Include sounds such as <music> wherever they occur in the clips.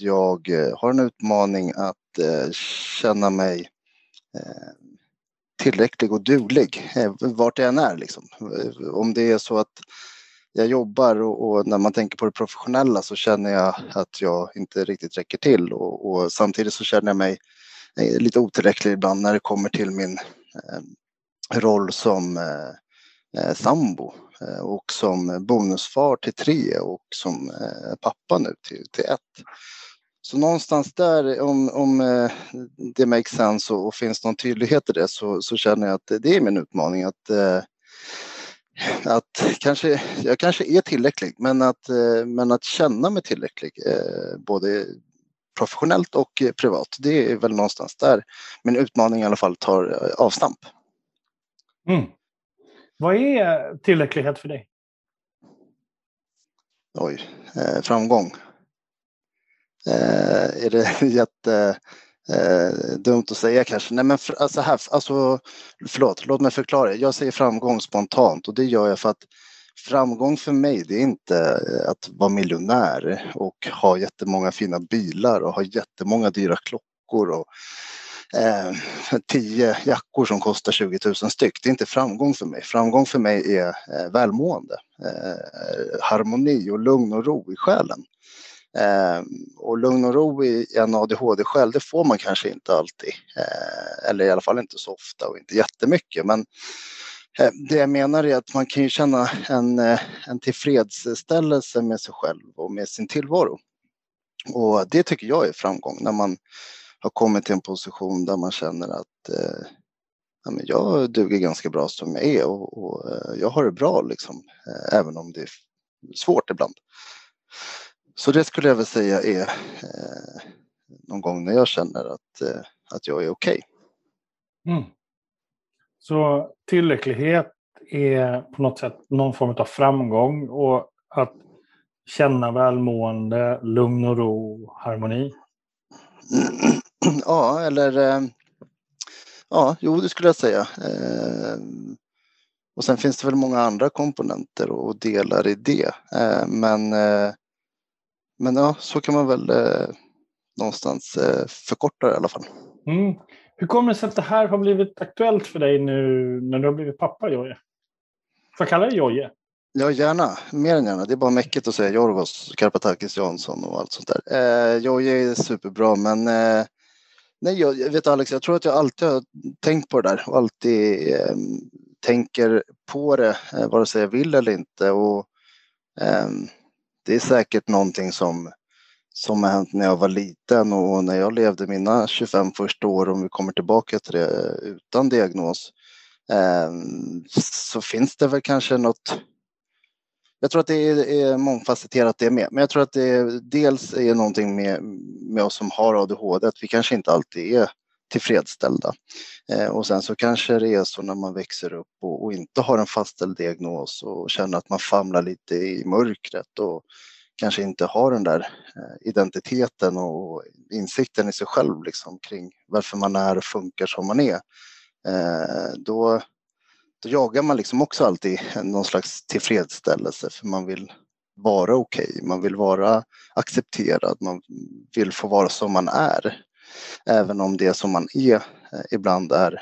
jag eh, har en utmaning att eh, känna mig eh, tillräcklig och duglig vart jag än är. Liksom. Om det är så att jag jobbar och, och, när man tänker på det professionella så känner jag att jag inte riktigt räcker till och, och samtidigt så känner jag mig lite otillräcklig ibland när det kommer till min eh, roll som eh, sambo eh, och som bonusfar till tre och som eh, pappa nu till, till ett. Så någonstans där, om, om eh, det makes sense och, och finns någon tydlighet i det så, så känner jag att det är min utmaning att eh, att kanske, jag kanske är tillräcklig, men att, eh, men att känna mig tillräcklig, både professionellt och privat, det är väl någonstans där min utmaning i alla fall tar avstamp. Mm. Vad är tillräcklighet för dig? Oj, framgång. Eh, är det <laughs> jätte eh, dumt att säga kanske. Nej men för, alltså här, alltså, förlåt, låt mig förklara. Jag säger framgång spontant och det gör jag för att framgång för mig det är inte eh, att vara miljonär och ha jättemånga fina bilar och ha jättemånga dyra klockor och eh, tio jackor som kostar 20 000 styck. Det är inte framgång för mig. Framgång för mig är eh, välmående, eh, harmoni och lugn och ro i själen. Eh, och lugn och ro i en ADHD-själ, det får man kanske inte alltid. Eh, eller i alla fall inte så ofta och inte jättemycket. Men eh, det jag menar är att man kan ju känna en, eh, en tillfredsställelse med sig själv och med sin tillvaro. Och det tycker jag är framgång när man har kommit till en position där man känner att eh, ja, jag duger ganska bra som jag är och, och eh, jag har det bra liksom, eh, även om det är svårt ibland. Så det skulle jag väl säga är eh, någon gång när jag känner att, eh, att jag är okej. Okay. Mm. Så tillräcklighet är på något sätt någon form av framgång och att känna välmående, lugn och ro, harmoni? <clears throat> Ja, eller eh, ja, jo, det skulle jag säga. Eh, och sen finns det väl många andra komponenter och delar i det. Eh, men men ja, så kan man väl eh, någonstans eh, förkorta det i alla fall. Mm. Hur kommer det sig att det här har blivit aktuellt för dig nu när du har blivit pappa, Jojje? Får jag kalla dig Jojje? Ja, gärna. Mer än gärna. Det är bara mäckigt att säga Jorgos, Karpatakis Jansson och allt sånt där. Eh, Jojje är superbra, men eh, nej, jag, jag, vet Alex, jag tror att jag alltid har tänkt på det där och alltid eh, tänker på det, eh, vare sig jag vill eller inte. Och, eh, det är säkert någonting som, som har hänt när jag var liten och när jag levde mina 25 första år, om vi kommer tillbaka till det utan diagnos, ehm, så finns det väl kanske något jag tror att det är, är mångfacetterat det med, men jag tror att det dels är någonting med, med oss som har ADHD, att vi kanske inte alltid är tillfredsställda. Eh, och sen så kanske det är så när man växer upp och, och, inte har en fastställd diagnos och känner att man famlar lite i mörkret och kanske inte har den där eh, identiteten och insikten i sig själv liksom kring varför man är och funkar som man är. Eh, då, då jagar man liksom också alltid någon slags tillfredsställelse för man vill vara okej, okay. man vill vara accepterad, man vill få vara som man är. Även om det som man är eh, ibland är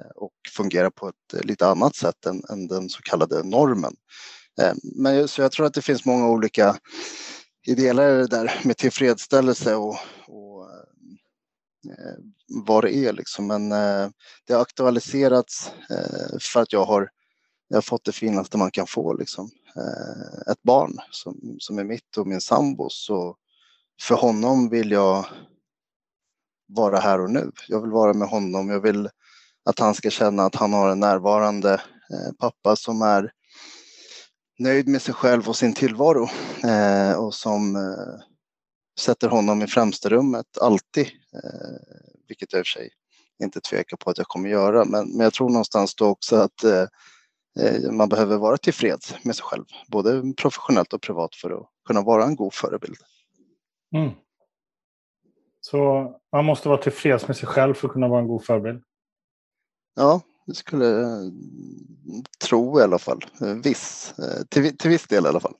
eh, och fungerar på ett eh, lite annat sätt än, än den så kallade normen. Men så jag tror att det finns många olika delar det där med tillfredsställelse och, och vad det är liksom. Men det har aktualiserats för att jag har, jag har fått det finaste man kan få liksom. Ett barn som, som är mitt och min sambos. Så för honom vill jag vara här och nu. Jag vill vara med honom. Jag vill att han ska känna att han har en närvarande eh, pappa som är nöjd med sig själv och sin tillvaro eh, och som eh, sätter honom i främsta rummet alltid, vilket jag i och för sig inte tvekar på att jag kommer göra. Men, men jag tror någonstans då också att man behöver vara tillfreds med sig själv, både professionellt och privat för att kunna vara en god förebild. Mm. Så man måste vara tillfreds med sig själv för att kunna vara en god förebild. Ja, det skulle jag eh, tro i alla fall. Eh, viss, eh, till, till viss del i alla fall.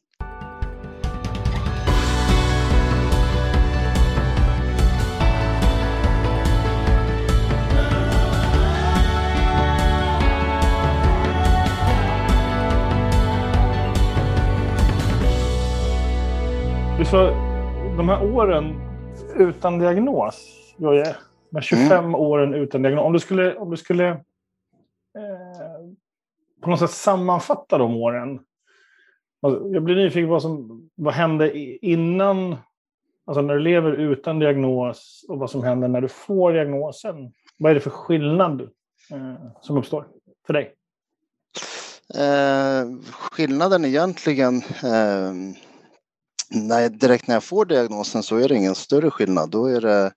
Du sa, de här åren utan diagnos, Jojje, de 25 mm. åren utan diagnos. Om du skulle, om du skulle eh, på något sätt sammanfatta de åren. Alltså, jag blir nyfiken på vad som vad hände innan, alltså när du lever utan diagnos och vad som händer när du får diagnosen. Vad är det för skillnad eh, som uppstår för dig? Eh, skillnaden egentligen, eh, nej, direkt när jag får diagnosen så är det ingen större skillnad. Då är det,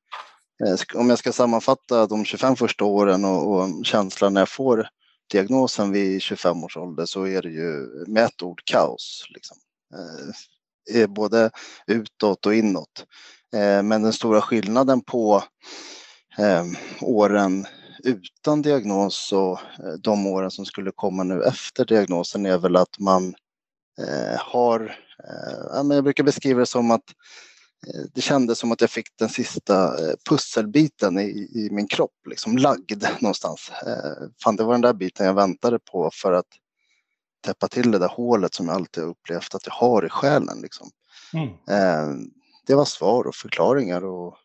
eh, om jag ska sammanfatta de 25 första åren och, och känslan när jag får diagnosen vid 25 års ålder så är det ju med ett ord kaos. Liksom. Eh, både utåt och inåt. Eh, men den stora skillnaden på eh, åren utan diagnos och eh, de åren som skulle komma nu efter diagnosen är väl att man eh, har, eh, jag brukar beskriva det som att det kändes som att jag fick den sista pusselbiten i, i min kropp, liksom lagd någonstans. Fan, det var den där biten jag väntade på för att täppa till det där hålet som jag alltid upplevt att jag har i själen. Liksom. Mm. Det var svar och förklaringar och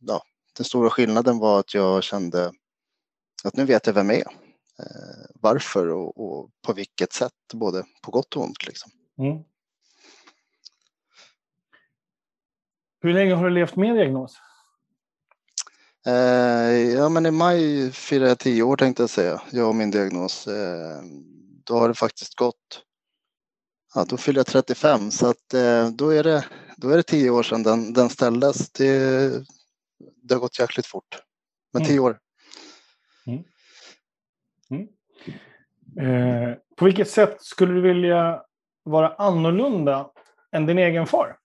ja, den stora skillnaden var att jag kände att nu vet jag vem jag är. Eh, varför och, och, på vilket sätt, både på gott och ont. Liksom. Mm. Hur länge har du levt med diagnos? Eh, ja, men i maj firar jag tio år tänkte jag säga, jag och min diagnos. Eh, då har det faktiskt gått, ja, då fyller jag 35 så att eh, då, är det, då är det tio år sedan den, den ställdes. Det det har gått jäkligt fort. Men tio mm. år. Mm. Mm. Eh, på vilket sätt skulle du vilja vara annorlunda än din egen far?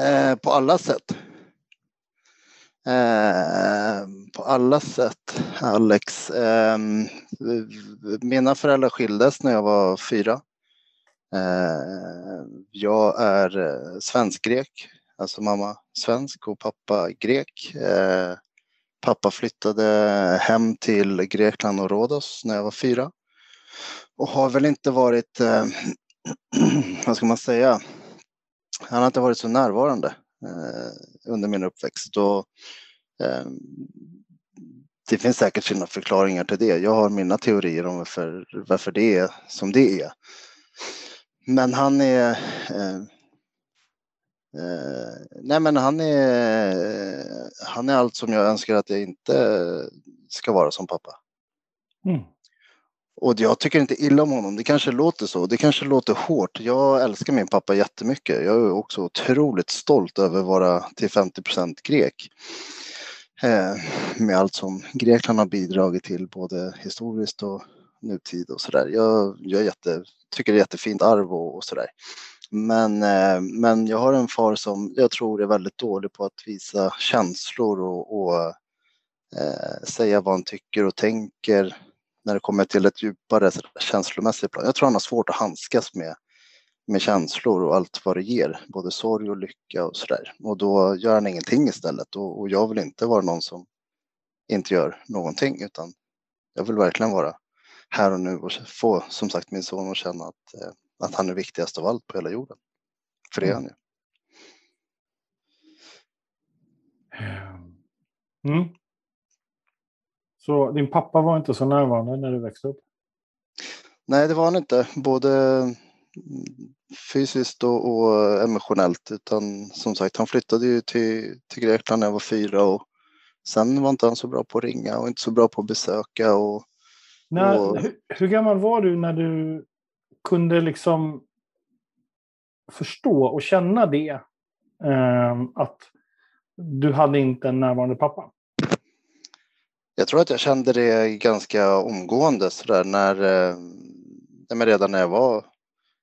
Eh, på alla sätt. Eh, på alla sätt, Alex. Eh, mina föräldrar skildes när jag var fyra. Eh, jag är eh, svensk-grek Alltså mamma svensk och pappa grek. Eh, pappa flyttade hem till Grekland och Rhodos när jag var fyra. Och har väl inte varit, eh, <clears throat> vad ska man säga, han har inte varit så närvarande eh, under min uppväxt. Och, eh, det finns säkert sina förklaringar till det. Jag har mina teorier om varför, varför det är som det är. Men han är eh, eh nej men han är, han är allt som jag önskar att jag inte ska vara som pappa. Mm. Och jag tycker inte illa om honom. Det kanske låter så. Det kanske låter hårt. Jag älskar min pappa jättemycket. Jag är också otroligt stolt över att vara till 50% grek. Eh, med allt som Grekland har bidragit till både historiskt och nutid och sådär. Jag, jag jätte, tycker det är jättefint arv och, och sådär. Men, eh, men jag har en far som jag tror är väldigt dålig på att visa känslor och, och eh, säga vad han tycker och tänker när det kommer till ett djupare känslomässigt plan. Jag tror han har svårt att handskas med, med känslor och allt vad det ger, både sorg och lycka och sådär. Och då gör han ingenting istället och, och jag vill inte vara någon som inte gör någonting utan jag vill verkligen vara här och nu och få som sagt min son att känna att eh, att han är viktigast av allt på hela jorden. För det är han ju. Mm. Så din pappa var inte så närvarande när du växte upp? Nej, det var han inte. Både fysiskt och, emotionellt. Utan som sagt, han flyttade ju till, till Grekland när jag var fyra och sen var inte han så bra på att ringa och inte så bra på att besöka. Och, när, och... Hur, hur, gammal var du när du kunde liksom förstå och känna det. Eh, att du hade inte en närvarande pappa. Jag tror att jag kände det ganska omgående sådär när, eh, redan när jag var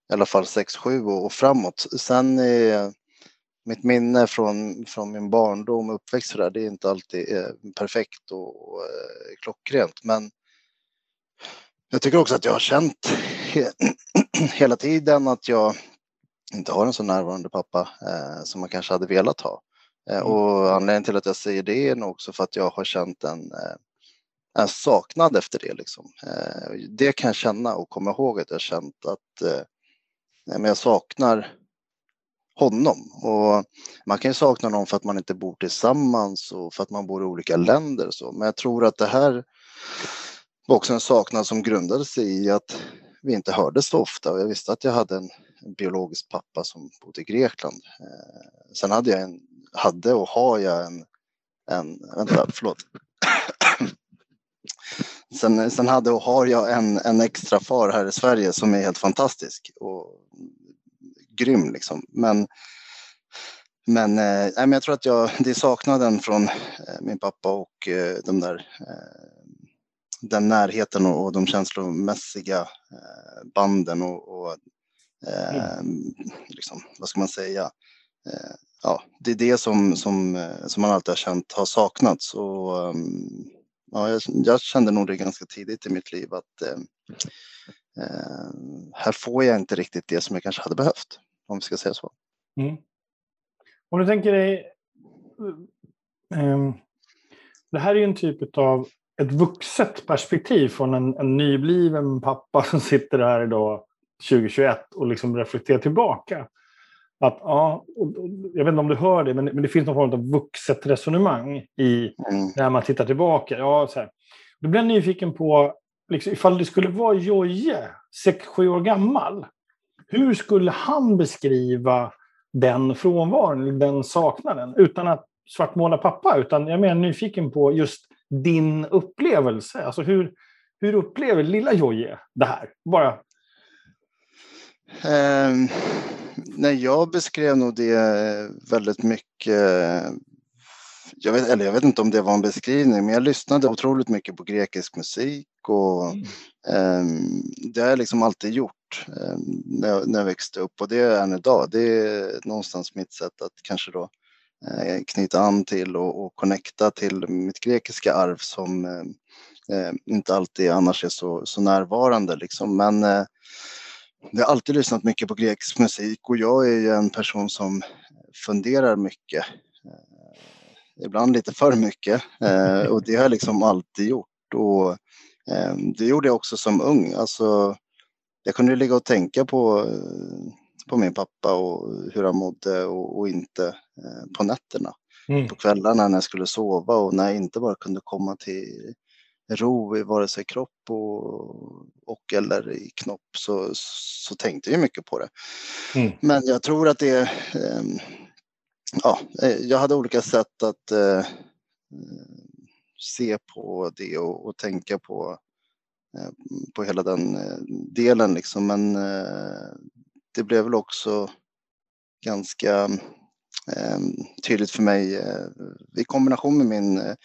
i alla fall 6-7 och, och, framåt. Sen eh, mitt minne från, från min barndom och uppväxt sådär, det är inte alltid eh, perfekt och, och eh, klockrent. Men jag tycker också att jag har känt <clears throat> hela tiden att jag inte har en så närvarande pappa eh, som man kanske hade velat ha. Eh, mm. och anledningen till att jag säger det är nog också för att jag har känt en, eh, en saknad efter det. Liksom. Eh, det kan jag känna och komma ihåg att jag känt att eh, men jag saknar honom. Och man kan ju sakna någon för att man inte bor tillsammans och för att man bor i olika länder så. Men jag tror att det här var också en saknad som grundade sig i att vi inte hördes så ofta och jag visste att jag hade en, biologisk pappa som bodde i Grekland. Sen hade jag en, hade och har jag en, en vänta, förlåt. sen, sen hade och har jag en, en extra far här i Sverige som är helt fantastisk och grym liksom. Men, men, eh, men jag tror att jag, det är saknaden från eh, min pappa och eh, de där eh, den närheten och, de känslomässiga eh, banden och, och eh, mm. liksom, vad ska man säga? Eh, ja, det är det som, som, eh, som man alltid har känt har saknats. Och, ehm, ja, jag, jag, kände nog det ganska tidigt i mitt liv att eh, eh, här får jag inte riktigt det som jag kanske hade behövt, om vi ska säga så. Mm. Om du tänker dig, um, det här är ju en typ av ett vuxet perspektiv från en, en nybliven pappa <laughs> som sitter här idag 2021 och liksom reflekterar tillbaka. Att, ja, jag vet inte om du hör det, men, men det finns någon form av vuxet resonemang i mm. när man tittar tillbaka. Ja, så här. Då blir jag nyfiken på, liksom, ifall det skulle vara Jojje, 6-7 år gammal, hur skulle han beskriva den frånvaron, den saknaden, utan att svartmåla pappa, utan jag är mer nyfiken på just din upplevelse? Alltså hur, hur upplever lilla Jojje det här? Bara. Um, nej, jag beskrev nog det väldigt mycket. Jag vet, eller jag vet inte om det var en beskrivning, men jag lyssnade otroligt mycket på grekisk musik och mm. um, det har jag liksom alltid gjort um, när, jag, när jag växte upp och det är än idag. Det är någonstans mitt sätt att kanske då Eh, knyta an till och, och connecta till mitt grekiska arv som eh, eh, inte alltid annars är så, så närvarande. Liksom. Men eh, jag har alltid lyssnat mycket på grekisk musik och jag är ju en person som funderar mycket. Eh, ibland lite för mycket eh, och det har jag liksom alltid gjort. Och, eh, det gjorde jag också som ung. Alltså, jag kunde ligga och tänka på på min pappa och hur han mådde och, och inte på nätterna. Mm. På kvällarna när jag skulle sova och när jag inte bara kunde komma till ro i vare sig kropp och, och eller i knopp så, så tänkte jag mycket på det. Mm. Men jag tror att det eh, ja, jag hade olika sätt att eh, se på det och, och tänka på, eh, på hela den eh, delen liksom. Men eh, det blev väl också ganska tydligt för mig eh, i kombination med min eh,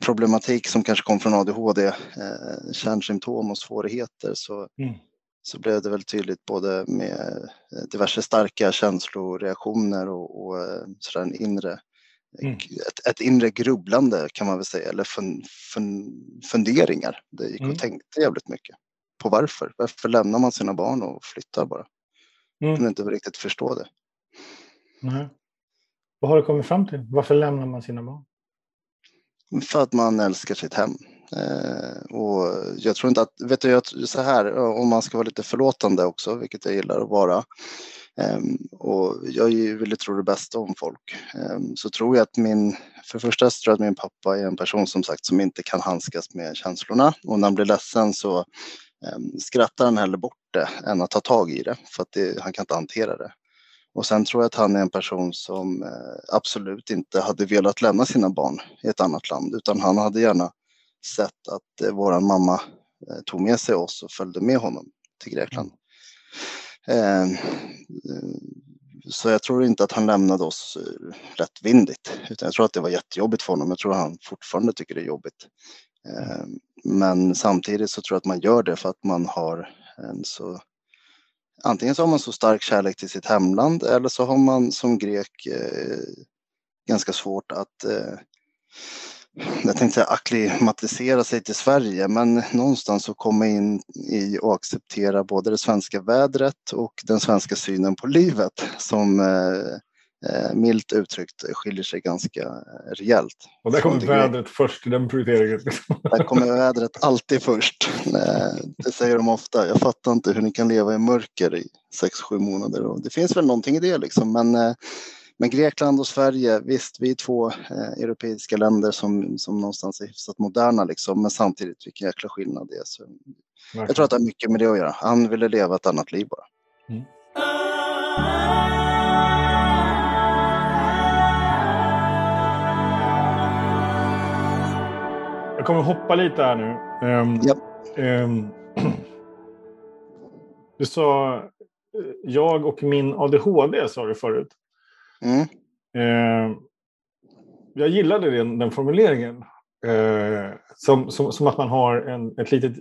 problematik som kanske kom från ADHD, eh, kärnsymptom och svårigheter så, mm. så blev det väl tydligt både med diverse starka känsloreaktioner och, och sådär en inre Mm. Ett, ett, inre grubblande kan man väl säga, eller fun, fun, funderingar. Det gick och mm. tänkte jävligt mycket på varför. Varför lämnar man sina barn och flyttar bara? Mm. kunde inte riktigt förstå det. Nej. Vad har du kommit fram till? Varför lämnar man sina barn? För att man älskar sitt hem. Eh, och jag tror inte att, vet du, så här, om man ska vara lite förlåtande också, vilket jag gillar att vara, eh, och jag vill tro det bästa om folk, eh, så tror jag att min, för det första så tror jag att min pappa är en person som sagt som inte kan handskas med känslorna och när han blir ledsen så ehm, skrattar han hellre bort det än att ta tag i det för att det, han kan inte hantera det. Och sen tror jag att han är en person som eh, absolut inte hade velat lämna sina barn i ett annat land utan han hade gärna sett att eh, våran mamma eh, tog med sig oss och följde med honom till Grekland. Ehm, så jag tror inte att han lämnade oss lättvindigt utan jag tror att det var jättejobbigt för honom. Jag tror att han fortfarande tycker det är jobbigt. Ehm, men samtidigt så tror jag att man gör det för att man har en så Antingen så har man så stark kärlek till sitt hemland eller så har man som grek eh, ganska svårt att eh, jag tänkte säga akklimatisera sig till Sverige, men någonstans så komma in i och acceptera både det svenska vädret och den svenska synen på livet som eh, eh, milt uttryckt skiljer sig ganska rejält. Och där kommer vädret först i den prioriteringen? <laughs> Där kommer vädret alltid först. Det säger de ofta. Jag fattar inte hur ni kan leva i mörker i sex, sju månader. Och det finns väl någonting i det liksom. Men men Grekland och Sverige, visst, vi är två eh, europeiska länder som, som någonstans är hyfsat moderna, liksom, men samtidigt vilken jäkla skillnad det är. Så jag tror att det har mycket med det att göra. Han ville leva ett annat liv bara. Mm. Jag kommer hoppa lite här nu. Um, yep. um, du sa eh, jag och min ADHD, sa du förut. Mm. Eh, jag gillade den, den formuleringen. Eh, som, som, som, att man har en, ett litet...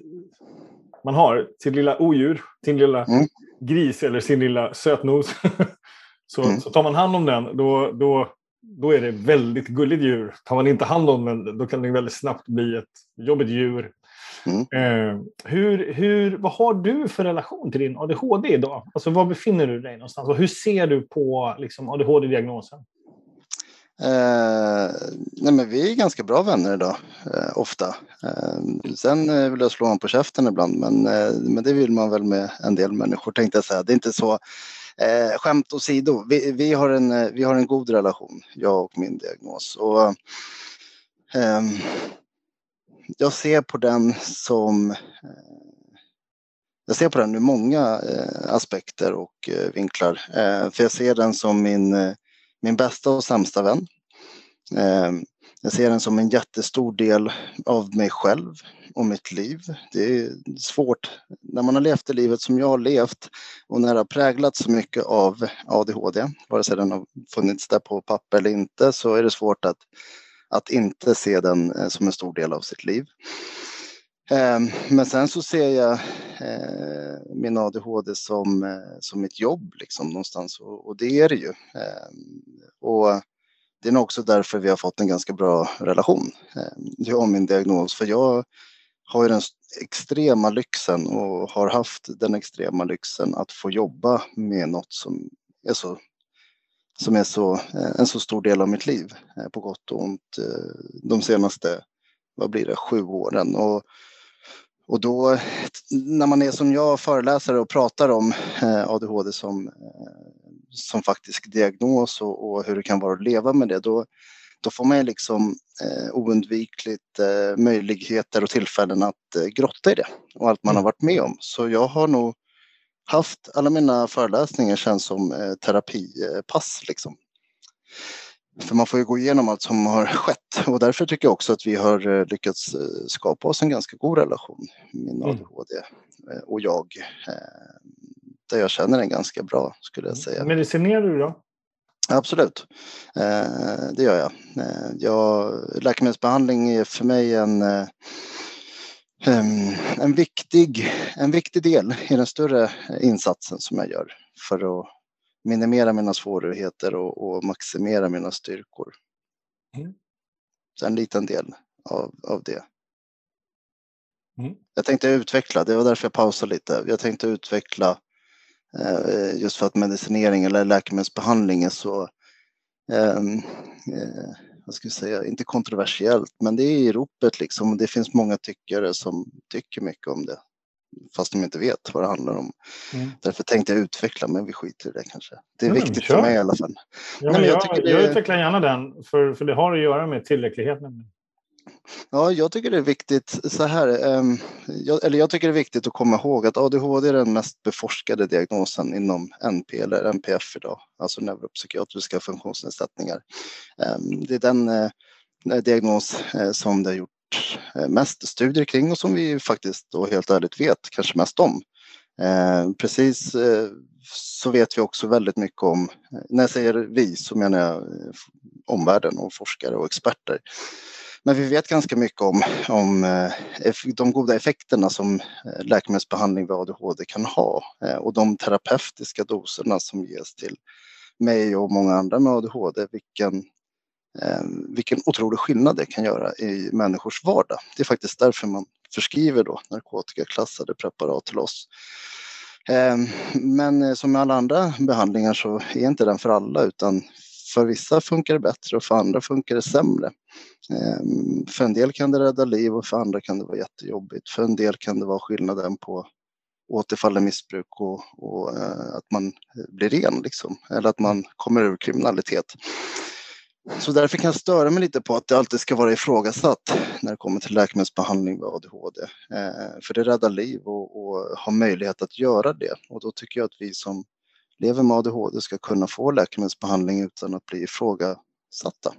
Man har sin lilla odjur, sin lilla mm. gris eller sin lilla sötnos. <laughs> så, mm. så tar man hand om den, då, då, då är det väldigt gulligt djur. Tar man inte hand om den, då kan det väldigt snabbt bli ett jobbigt djur. Mm. Eh, hur, hur, vad har du för relation till din ADHD idag? Alltså, var befinner du dig någonstans? Och hur ser du på liksom, ADHD-diagnosen? Eh, nej men vi är ganska bra vänner idag, eh, ofta. Eh, sen eh, vill jag slå honom på käften ibland, men, men det vill man väl med en del människor tänkte jag säga. Det är inte så. Eh, skämt åsido, vi, vi, har en, eh, vi har en god relation, jag och min diagnos. Och, eh, jag ser på den som eh, jag ser på den ur många eh, aspekter och eh, vinklar. Eh, för jag ser den som min, eh, min bästa och sämsta vän. Ehm, jag ser den som en jättestor del av mig själv och mitt liv. Det är svårt när man har levt det livet som jag har levt och när det har präglats så mycket av ADHD, vare sig den har funnits där på papper eller inte, så är det svårt att att inte se den eh, som en stor del av sitt liv. Eh, men sen så ser jag eh, min ADHD som, som mitt jobb liksom någonstans och, det är det ju. Och det är nog också därför vi har fått en ganska bra relation, eh, jag och min diagnos. För jag har ju den extrema lyxen och har haft den extrema lyxen att få jobba med något som är så som är så, eh, en så stor del av mitt liv eh, på gott och ont de senaste, vad blir det, sju åren. Och, och då när man är som jag föreläsare och pratar om ADHD som, som faktisk diagnos och, och hur det kan vara att leva med det, då, då får man liksom oundvikligt möjligheter och tillfällen att grotta i det och allt man har mm. varit med om. Så jag har nog haft, alla mina föreläsningar känns som eh, terapipass liksom. För man får ju gå igenom allt som har <laughs> skett och därför tycker jag också att vi har eh, lyckats eh, skapa oss en ganska god relation, min ADHD mm. och jag. Där jag känner den ganska bra skulle jag säga. Medicinerar du då? Absolut, det gör jag. jag. Läkemedelsbehandling är för mig en Ehm, en viktig, en viktig del i den större insatsen som jag gör för att minimera mina svårigheter och, och maximera mina styrkor. Mm. Så en liten del av, av det. Mm. Jag tänkte utveckla, det var därför jag pausade lite. Jag tänkte utveckla eh, just för att medicinering eller läkemedelsbehandling är så eh, eh, vad ska jag säga, inte kontroversiellt, men det är i ropet liksom. Det finns många tyckare som tycker mycket om det, fast de inte vet vad det handlar om. Mm. Därför tänkte jag utveckla, men vi skiter i det kanske. Det är mm, viktigt kör. för mig i alla fall. Ja, Nej, jag, jag, det... jag, utvecklar gärna den, för, för det har att göra med tillräcklighet. Ja, jag tycker det är viktigt så här. Um, jag, eller jag tycker det är viktigt att komma ihåg att ADHD är den mest beforskade diagnosen inom NP eller NPF idag, alltså neuropsykiatriska funktionsnedsättningar. Um, det är den uh, diagnos uh, som det har gjort uh, mest studier kring och som vi faktiskt då helt ärligt vet kanske mest om. Ehm, precis så vet vi också väldigt mycket om, när jag säger vi så menar jag omvärlden och forskare och experter. Men vi vet ganska mycket om, om eh, de goda effekterna som eh, läkemedelsbehandling vid ADHD kan ha eh, och de terapeutiska doserna som ges till mig och många andra med ADHD, vilken, vilken otrolig skillnad det kan göra i människors vardag. Det är faktiskt därför man förskriver då narkotikaklassade preparat till oss. Men som med alla andra behandlingar så är inte den för alla utan för vissa funkar det bättre och för andra funkar det sämre. Ehm, för en del kan det rädda liv och för andra kan det vara jättejobbigt. För en del kan det vara skillnaden på återfall i missbruk och, och eh, att man eh, blir ren liksom. Eller att man kommer ur kriminalitet. Så därför kan jag störa mig lite på att det alltid ska vara ifrågasatt när det kommer till läkemedelsbehandling vid ADHD. Eh, för det räddar liv och, och har möjlighet att göra det. Och då tycker jag att vi som lever med ADHD ska kunna få läkemedelsbehandling utan att bli ifrågasatta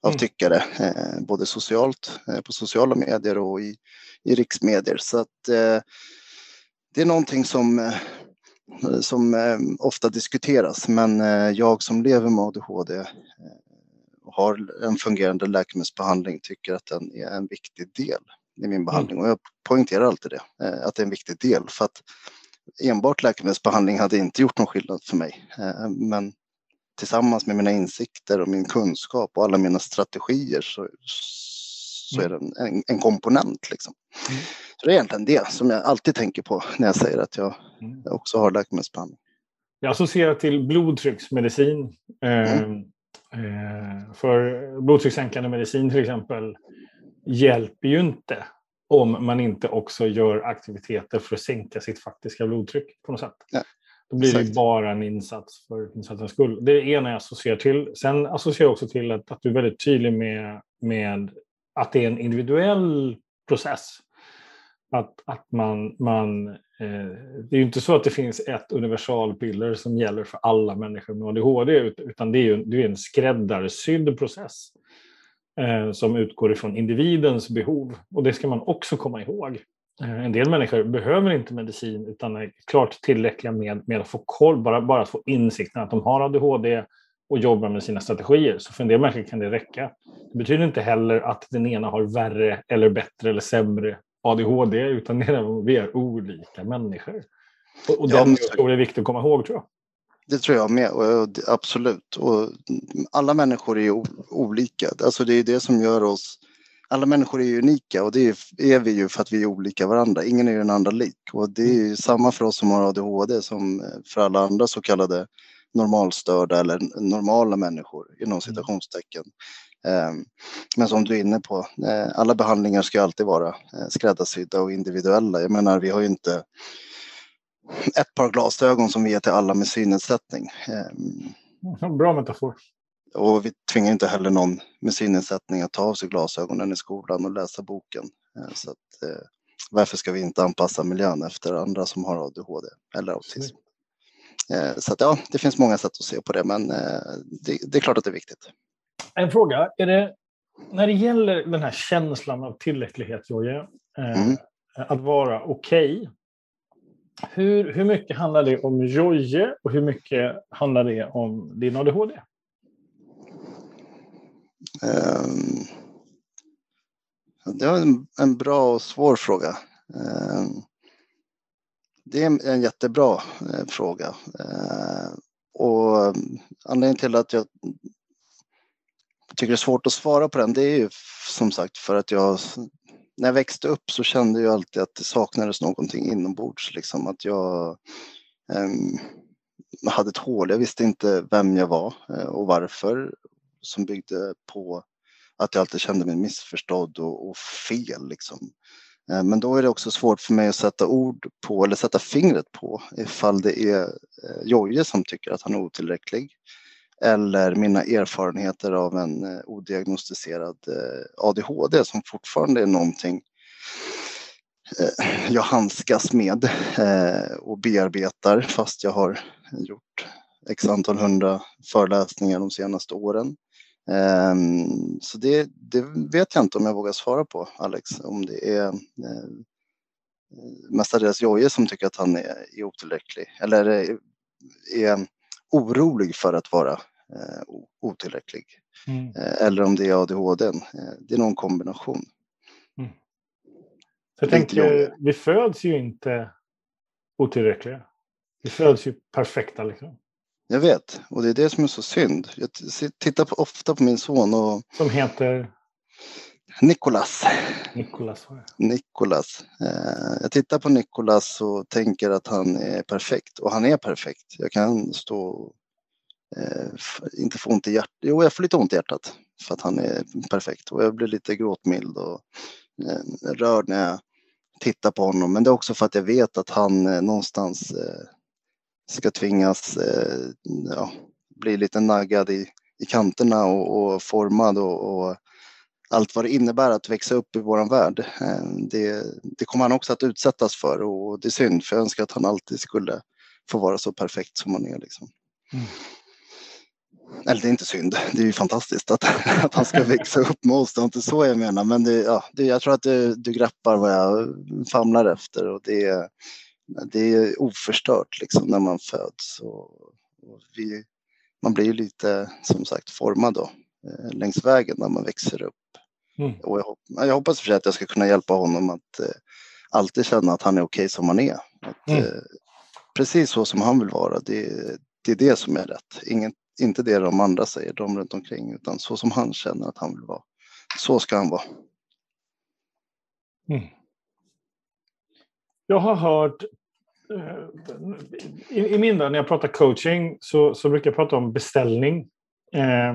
av mm. tyckare, eh, både socialt, eh, på sociala medier och i, i riksmedier. Så att eh, det är någonting som, eh, som eh, ofta diskuteras, men eh, jag som lever med ADHD och har en fungerande läkemedelsbehandling tycker att den är en viktig del i min behandling. Mm. Och jag poängterar alltid det, att det är en viktig del. För att enbart läkemedelsbehandling hade inte gjort någon skillnad för mig. Men tillsammans med mina insikter och min kunskap och alla mina strategier så, så är mm. det en, en komponent. Liksom. Mm. Så det är egentligen det som jag alltid tänker på när jag säger att jag, mm. också har läkemedelsbehandling. Jag associerar till blodtrycksmedicin. Eh, mm. eh, för blodtryckssänkande medicin till exempel hjälper ju inte om man inte också gör aktiviteter för att sänka sitt faktiska blodtryck på något sätt. Ja. Då blir Exakt. det bara en insats för insatsens skull. Det är det ena jag associerar till. Sen associerar jag också till att, att du är väldigt tydlig med, med att det är en individuell process. Att, att man, man, eh, det är ju inte så att det finns ett universalpiller som gäller för alla människor med ADHD, utan det är, ju, det är en skräddarsydd process som utgår ifrån individens behov. Och det ska man också komma ihåg. Eh, en del människor behöver inte medicin utan är klart tillräckliga med, med att få koll, bara, bara att få insikten att de har ADHD och jobbar med sina strategier. Så för en del människor kan det räcka. Det betyder inte heller att den ena har värre eller bättre eller sämre ADHD, utan vi är olika människor. Och, och ja, den tror är viktigt att komma ihåg tror jag. Det tror jag med, och, absolut. Och alla människor är olika. Alltså det är det som gör oss alla människor är unika och det är vi ju för att vi är olika varandra. Ingen är ju den andra lik och det är ju samma för oss som har ADHD som för alla andra så kallade normalstörda eller normala människor inom mm. citationstecken. Ehm, men som du är inne på, eh, alla behandlingar ska alltid vara eh, skräddarsydda och individuella. Jag menar, vi har ju inte ett par glasögon som vi ger till alla med synnedsättning. Ehm, bra metafor. Och vi tvingar inte heller någon med synnedsättning att ta av sig glasögonen i skolan och läsa boken. Eh, så att, varför ska vi inte anpassa miljön efter andra som har ADHD eller autism? Så att, ja, det finns många sätt att se på det, men det, det är klart att det är viktigt. En fråga. Är det, när det gäller den här känslan av tillräcklighet, Jojje, eh, mm. att vara okej. Okay, hur, hur mycket handlar det om Jojje och hur mycket handlar det om din ADHD? Um, ehm, det var en, en, bra och svår fråga. Um, det är en jättebra eh, fråga. Ehm, eh, och anledningen till att jag tycker det är svårt att svara på den, det är ju som sagt för att jag när jag växte upp så kände jag alltid att det saknades någonting inombords. Liksom att jag um, hade ett hål. Jag visste inte vem jag var eh, och varför. Som byggde på att jag alltid kände mig missförstådd och, och fel. Liksom. Eh, men då är det också svårt för mig att sätta ord på eller sätta fingret på ifall det är eh, Jojje som tycker att han är otillräcklig eller mina erfarenheter av en eh, odiagnostiserad eh, ADHD som fortfarande är någonting eh, jag handskas med och bearbetar fast jag har gjort x antal hundra föreläsningar de senaste åren. Ehm, så det, det vet jag inte om jag vågar svara på, Alex, om det är mestadels Jojje som tycker att han är, är otillräcklig eller är, är orolig för att vara eh, otillräcklig. Mm. Eh, eller om det är ADHD. Eh, det är någon kombination. Mm. Jag tänker, vi föds ju inte otillräckliga. Vi föds ju perfekta liksom. Jag vet, och det är det som är så synd. Jag tittar på, ofta på min son och... Som heter? Nikolas. Nikolas. Nikolas. Eh, jag tittar på Nikolas och tänker att han är perfekt och han är perfekt. Jag kan stå eh, inte få ont i hjärtat. Jo, jag får lite ont i hjärtat för att han är perfekt och jag blir lite gråtmild och eh, rörd när jag tittar på honom. Men det är också för att jag vet att han någonstans ska tvingas ja, bli lite naggad i, i kanterna och, och formad och, och, allt vad det innebär att växa upp i våran värld. Eh, det, det kommer han också att utsättas för och det är synd för jag önskar att han alltid skulle få vara så perfekt som han är. Liksom. Mm. Eller det är inte synd, det är ju fantastiskt att, <laughs> att han ska växa upp med oss. Det är inte så jag menar, men det, ja, det, jag tror att du, du greppar vad jag famlar efter och det, det är oförstört liksom när man föds. Och, och vi, man blir ju lite som sagt formad då eh, längs vägen när man växer upp. Mm. Och jag, jag hoppas för att jag ska kunna hjälpa honom att eh, alltid känna att han är okej okay som han är. Att, mm. eh, precis så som han vill vara, det, det är det som är rätt. Ingen, inte det de andra säger, de runt omkring, utan så som han känner att han vill vara. Så ska han vara. Mm. Jag har hört Eh, i, i min värld, när jag pratar coaching, så, så brukar jag prata om beställning. Eh,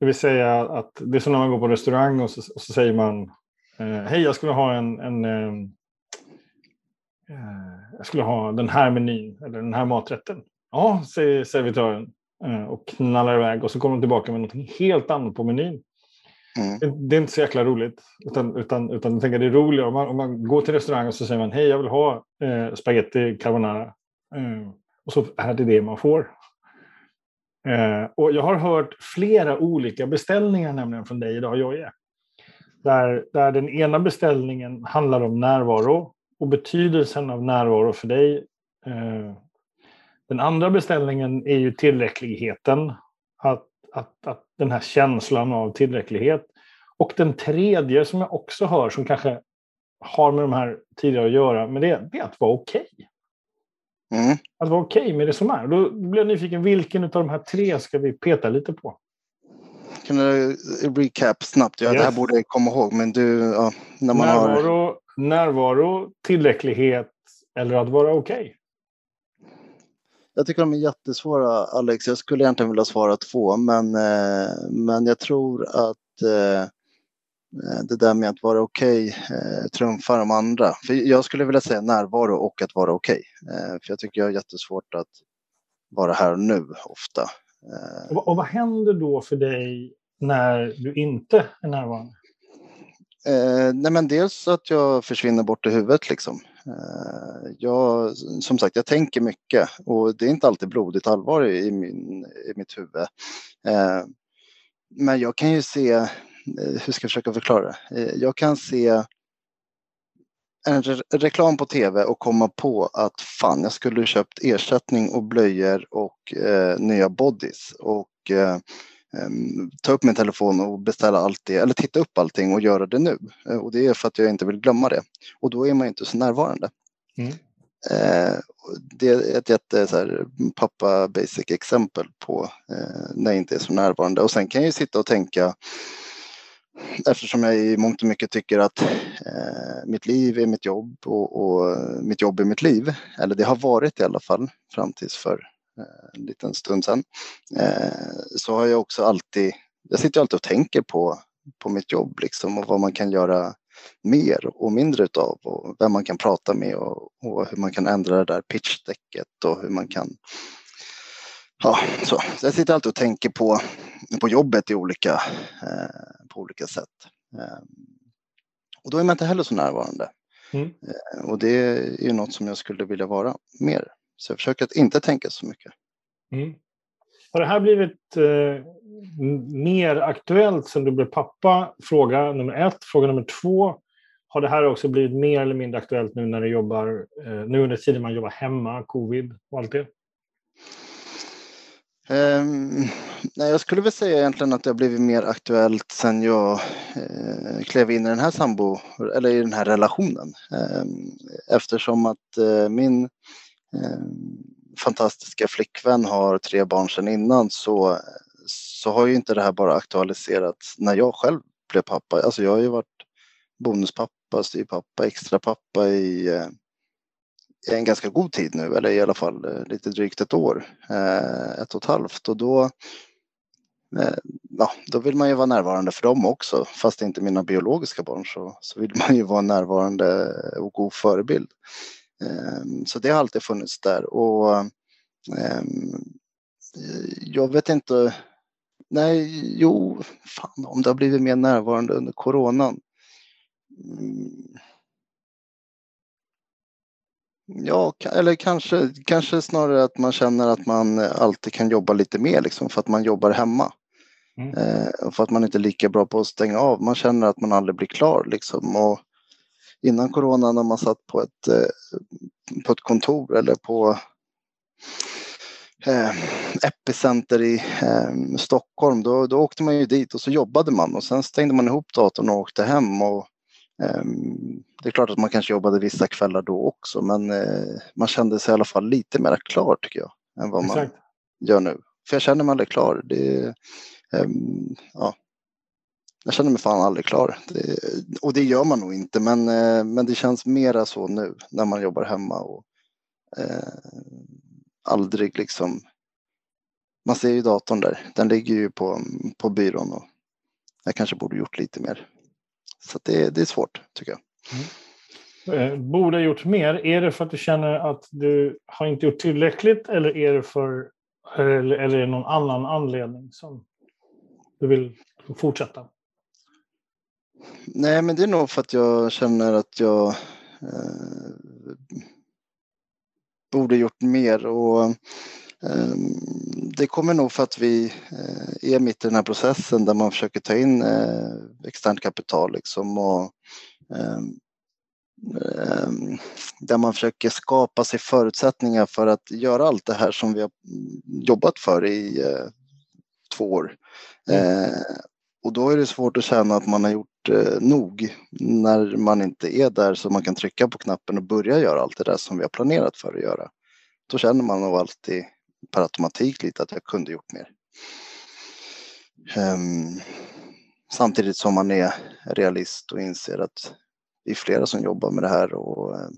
det vill säga att det är som när man går på restaurang och så, och så säger man eh, Hej, jag skulle ha en, en eh, eh, jag skulle ha den här menyn eller den här maträtten. Ja, säger servitören och knallar iväg och så kommer de tillbaka med något helt annat på menyn. Mm. Det är inte så jäkla roligt. Utan, utan, utan jag tänker det är roligare om man, om man går till restaurang och så säger man hej jag vill ha eh, spaghetti carbonara. Eh, och så är det det man får. Eh, och jag har hört flera olika beställningar nämligen från dig idag Jojje. Där, där den ena beställningen handlar om närvaro och betydelsen av närvaro för dig. Eh, den andra beställningen är ju tillräckligheten. Att att, att den här känslan av tillräcklighet. Och den tredje som jag också hör, som kanske har med de här tidigare att göra, men det, det är att vara okej. Okay. Mm. Att vara okej okay med det som är. Då blir jag nyfiken, vilken av de här tre ska vi peta lite på? Kan du recap snabbt? Ja, yes. Det här borde jag komma ihåg, men du... Ja, när man närvaro, har... närvaro, tillräcklighet eller att vara okej? Okay. Jag tycker de är jättesvåra, Alex. Jag skulle egentligen vilja svara två, men, eh, men jag tror att eh, det där med att vara okej okay, eh, trumfar de andra. För jag skulle vilja säga närvaro och att vara okej. Okay. Eh, för jag tycker jag har jättesvårt att vara här och nu ofta. Eh. Och, och vad händer då för dig när du inte är närvarande? Eh, nej men dels att jag försvinner bort i huvudet liksom. Eh, jag, som sagt, jag tänker mycket och det är inte alltid blodigt allvar i, min, i mitt huvud. Eh, men jag kan ju se, eh, hur ska jag försöka förklara? Jag kan se en re reklam på tv och komma på att fan, jag skulle köpt ersättning och blöjor och eh, nya bodies och eh, ta upp min telefon och beställa allt det, eller titta upp allting och göra det nu. Eh, och det är för att jag inte vill glömma det. Och då är man inte så närvarande. Mm. Eh, det är ett jätte så här, pappa basic exempel på eh, när jag inte är så närvarande. Och sen kan jag ju sitta och tänka eftersom jag i mångt och mycket tycker att eh, mitt liv är mitt jobb och, och, eh, mitt jobb är mitt liv. Eller det har varit i alla fall fram tills för Eh, en liten stund sedan, eh, så har jag också alltid, jag sitter alltid och tänker på, på mitt jobb liksom och vad man kan göra mer och mindre utav och vem man kan prata med och, och hur man kan ändra det där pitchdäcket och hur man kan Ja, så. så jag sitter alltid och tänker på, på jobbet i olika, eh, på olika sätt. Eh, och då är man inte heller så närvarande. Mm. Eh, och det är ju något som jag skulle vilja vara mer. Så jag försöker att inte tänka så mycket. Mm. Har det här blivit eh, mer aktuellt sen du blev pappa? Fråga nummer ett. Fråga nummer två. Har det här också blivit mer eller mindre aktuellt nu när du jobbar, eh, nu under tiden man jobbar hemma, covid och allt det? Um, nej, jag skulle väl säga egentligen att det har blivit mer aktuellt sen jag eh, klev in i den här sambo, eller i den här relationen. Um, eftersom att eh, min Eh, fantastiska flickvän har tre barn sedan innan så, så har ju inte det här bara aktualiserats när jag själv blev pappa. Alltså jag har ju varit bonuspappa, styrpappa, extrapappa i, eh, en ganska god tid nu, eller i alla fall eh, lite drygt ett år, eh, ett och ett halvt. Och då, eh, ja, då vill man ju vara närvarande för dem också, fast inte mina biologiska barn så, så vill man ju vara närvarande och god förebild. Ehm, så det har alltid funnits där och ehm, jag vet inte. Nej, jo, fan om det har blivit mer närvarande under coronan. Mm. Ja, eller kanske, kanske snarare att man känner att man alltid kan jobba lite mer liksom för att man jobbar hemma. Mm. Eh, för att man inte är lika bra på att stänga av. Man känner att man aldrig blir klar liksom. Och innan corona när man satt på ett, eh, på ett kontor eller på eh, Epicenter i eh, Stockholm, då, då åkte man ju dit och så jobbade man och sen stängde man ihop datorn och åkte hem. Och, det är klart att man kanske jobbade vissa kvällar då också, men eh, man kände sig i alla fall lite mer klar tycker jag än vad Exakt. man gör nu. För jag känner mig aldrig klar. Det, ehm, ja, jag känner mig fan aldrig klar. Det, och det gör man nog inte, men, eh, men det känns mera så nu när man jobbar hemma och eh, aldrig liksom. Man ser ju datorn där. Den ligger ju på, på byrån och jag kanske borde gjort lite mer. Så det, det är svårt tycker jag. Mm. Eh, borde ha gjort mer. Är det för att du känner att du har inte gjort tillräckligt eller är det för eller, eller är det någon annan anledning som du vill fortsätta? Nej, men det är nog för att jag känner att jag eh, borde gjort mer och det kommer nog för att vi eh, är mitt i den här processen där man försöker ta in eh, externt kapital liksom och ehm, ehm, där man försöker skapa sig förutsättningar för att göra allt det här som vi har jobbat för i eh, två år. Mm. Och då är det svårt att känna att man har gjort nog när man inte är där så man kan trycka på knappen och börja göra allt det där som vi har planerat för att göra. Då känner man nog alltid per automatik lite att jag kunde gjort mer. Um, samtidigt som man är realist och inser att vi är flera som jobbar med det här och uh,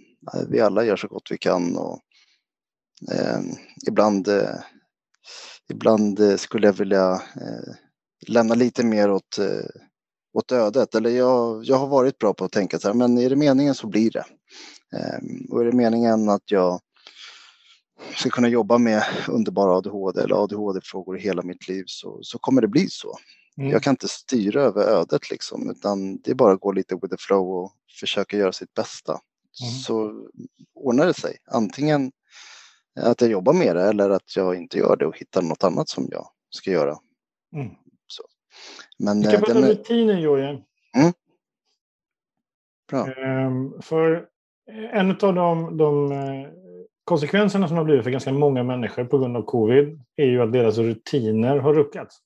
vi alla gör så gott vi kan och uh, ibland, uh, ibland eh, skulle jag vilja lämna lite mer åt, åt ödet. Eller jag, jag har varit bra på att tänka så här, men är det meningen så blir det. Ehm, och är det meningen att jag ska kunna jobba med underbara ADHD eller ADHD-frågor i hela mitt liv så, så kommer det bli så. Mm. Jag kan inte styra över ödet liksom, utan det är bara att gå lite with the flow och försöka göra sitt bästa. Mm. Så ordnar det sig. Antingen att jag jobbar med det eller att jag inte gör det och hittar något annat som jag ska göra. Mm. Men, Vi kan prata den... rutiner, Jojje. Mm. Bra. Ehm, för en av de, de eh, konsekvenserna som har blivit för ganska många människor på grund av covid är ju att deras rutiner har ruckats.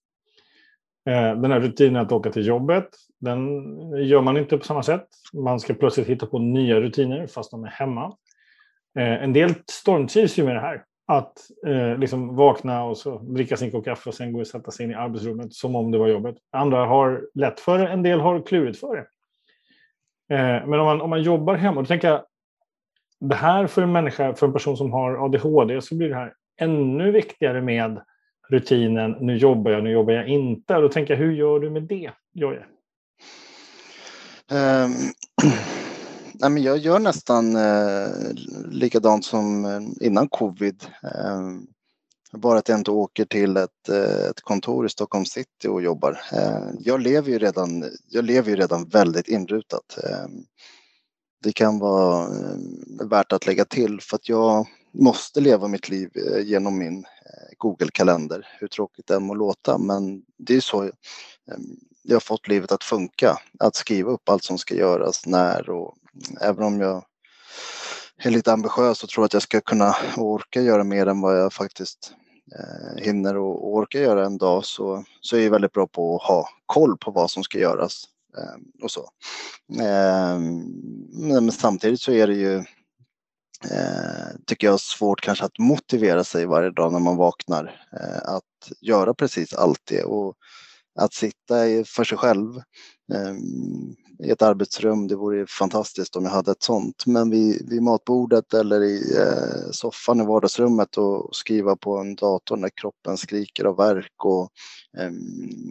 Eh, den här rutinen att åka till jobbet, den gör man inte på samma sätt. Man ska plötsligt hitta på nya rutiner fast de är hemma. Eh, en del stormtrivs ju med det här att eh, liksom vakna och så dricka sin kopp kaffe och sen gå och sätta sig in i arbetsrummet som om det var jobbet. Andra har lätt för det, en del har klurigt för det. Eh, men om man, om man jobbar hemma, då tänker jag det här för en människa, för en person som har ADHD, så blir det här ännu viktigare med rutinen, nu jobbar jag, nu jobbar jag inte. Och då tänker jag, hur gör du med det, Jojje? Um, ehm, <clears throat> nej, men jag gör nästan eh, likadant som eh, innan covid. Eh, bara att jag inte åker till ett, eh, ett kontor i Stockholm city och jobbar. Eh, jag, lever ju redan, jag lever ju redan väldigt inrutat. Eh, det kan vara eh, värt att lägga till för att jag måste leva mitt liv eh, genom min eh, Google-kalender, hur tråkigt det än må låta. Men det är så ehm, jag har fått livet att funka. Att skriva upp allt som ska göras, när och även om jag är lite ambitiös och tror att jag ska kunna och orka göra mer än vad jag faktiskt eh, hinner och orkar göra en dag så, så är jag väldigt bra på att ha koll på vad som ska göras Ehm, och så. Eh, men samtidigt så är det ju eh, tycker jag svårt kanske att motivera sig varje dag när man vaknar eh, att göra precis allt det och att sitta för sig själv ehm, i ett arbetsrum, det vore fantastiskt om jag hade ett sånt. Men vid, vid matbordet eller i eh, soffan i vardagsrummet och skriva på en dator när kroppen skriker av värk och eh,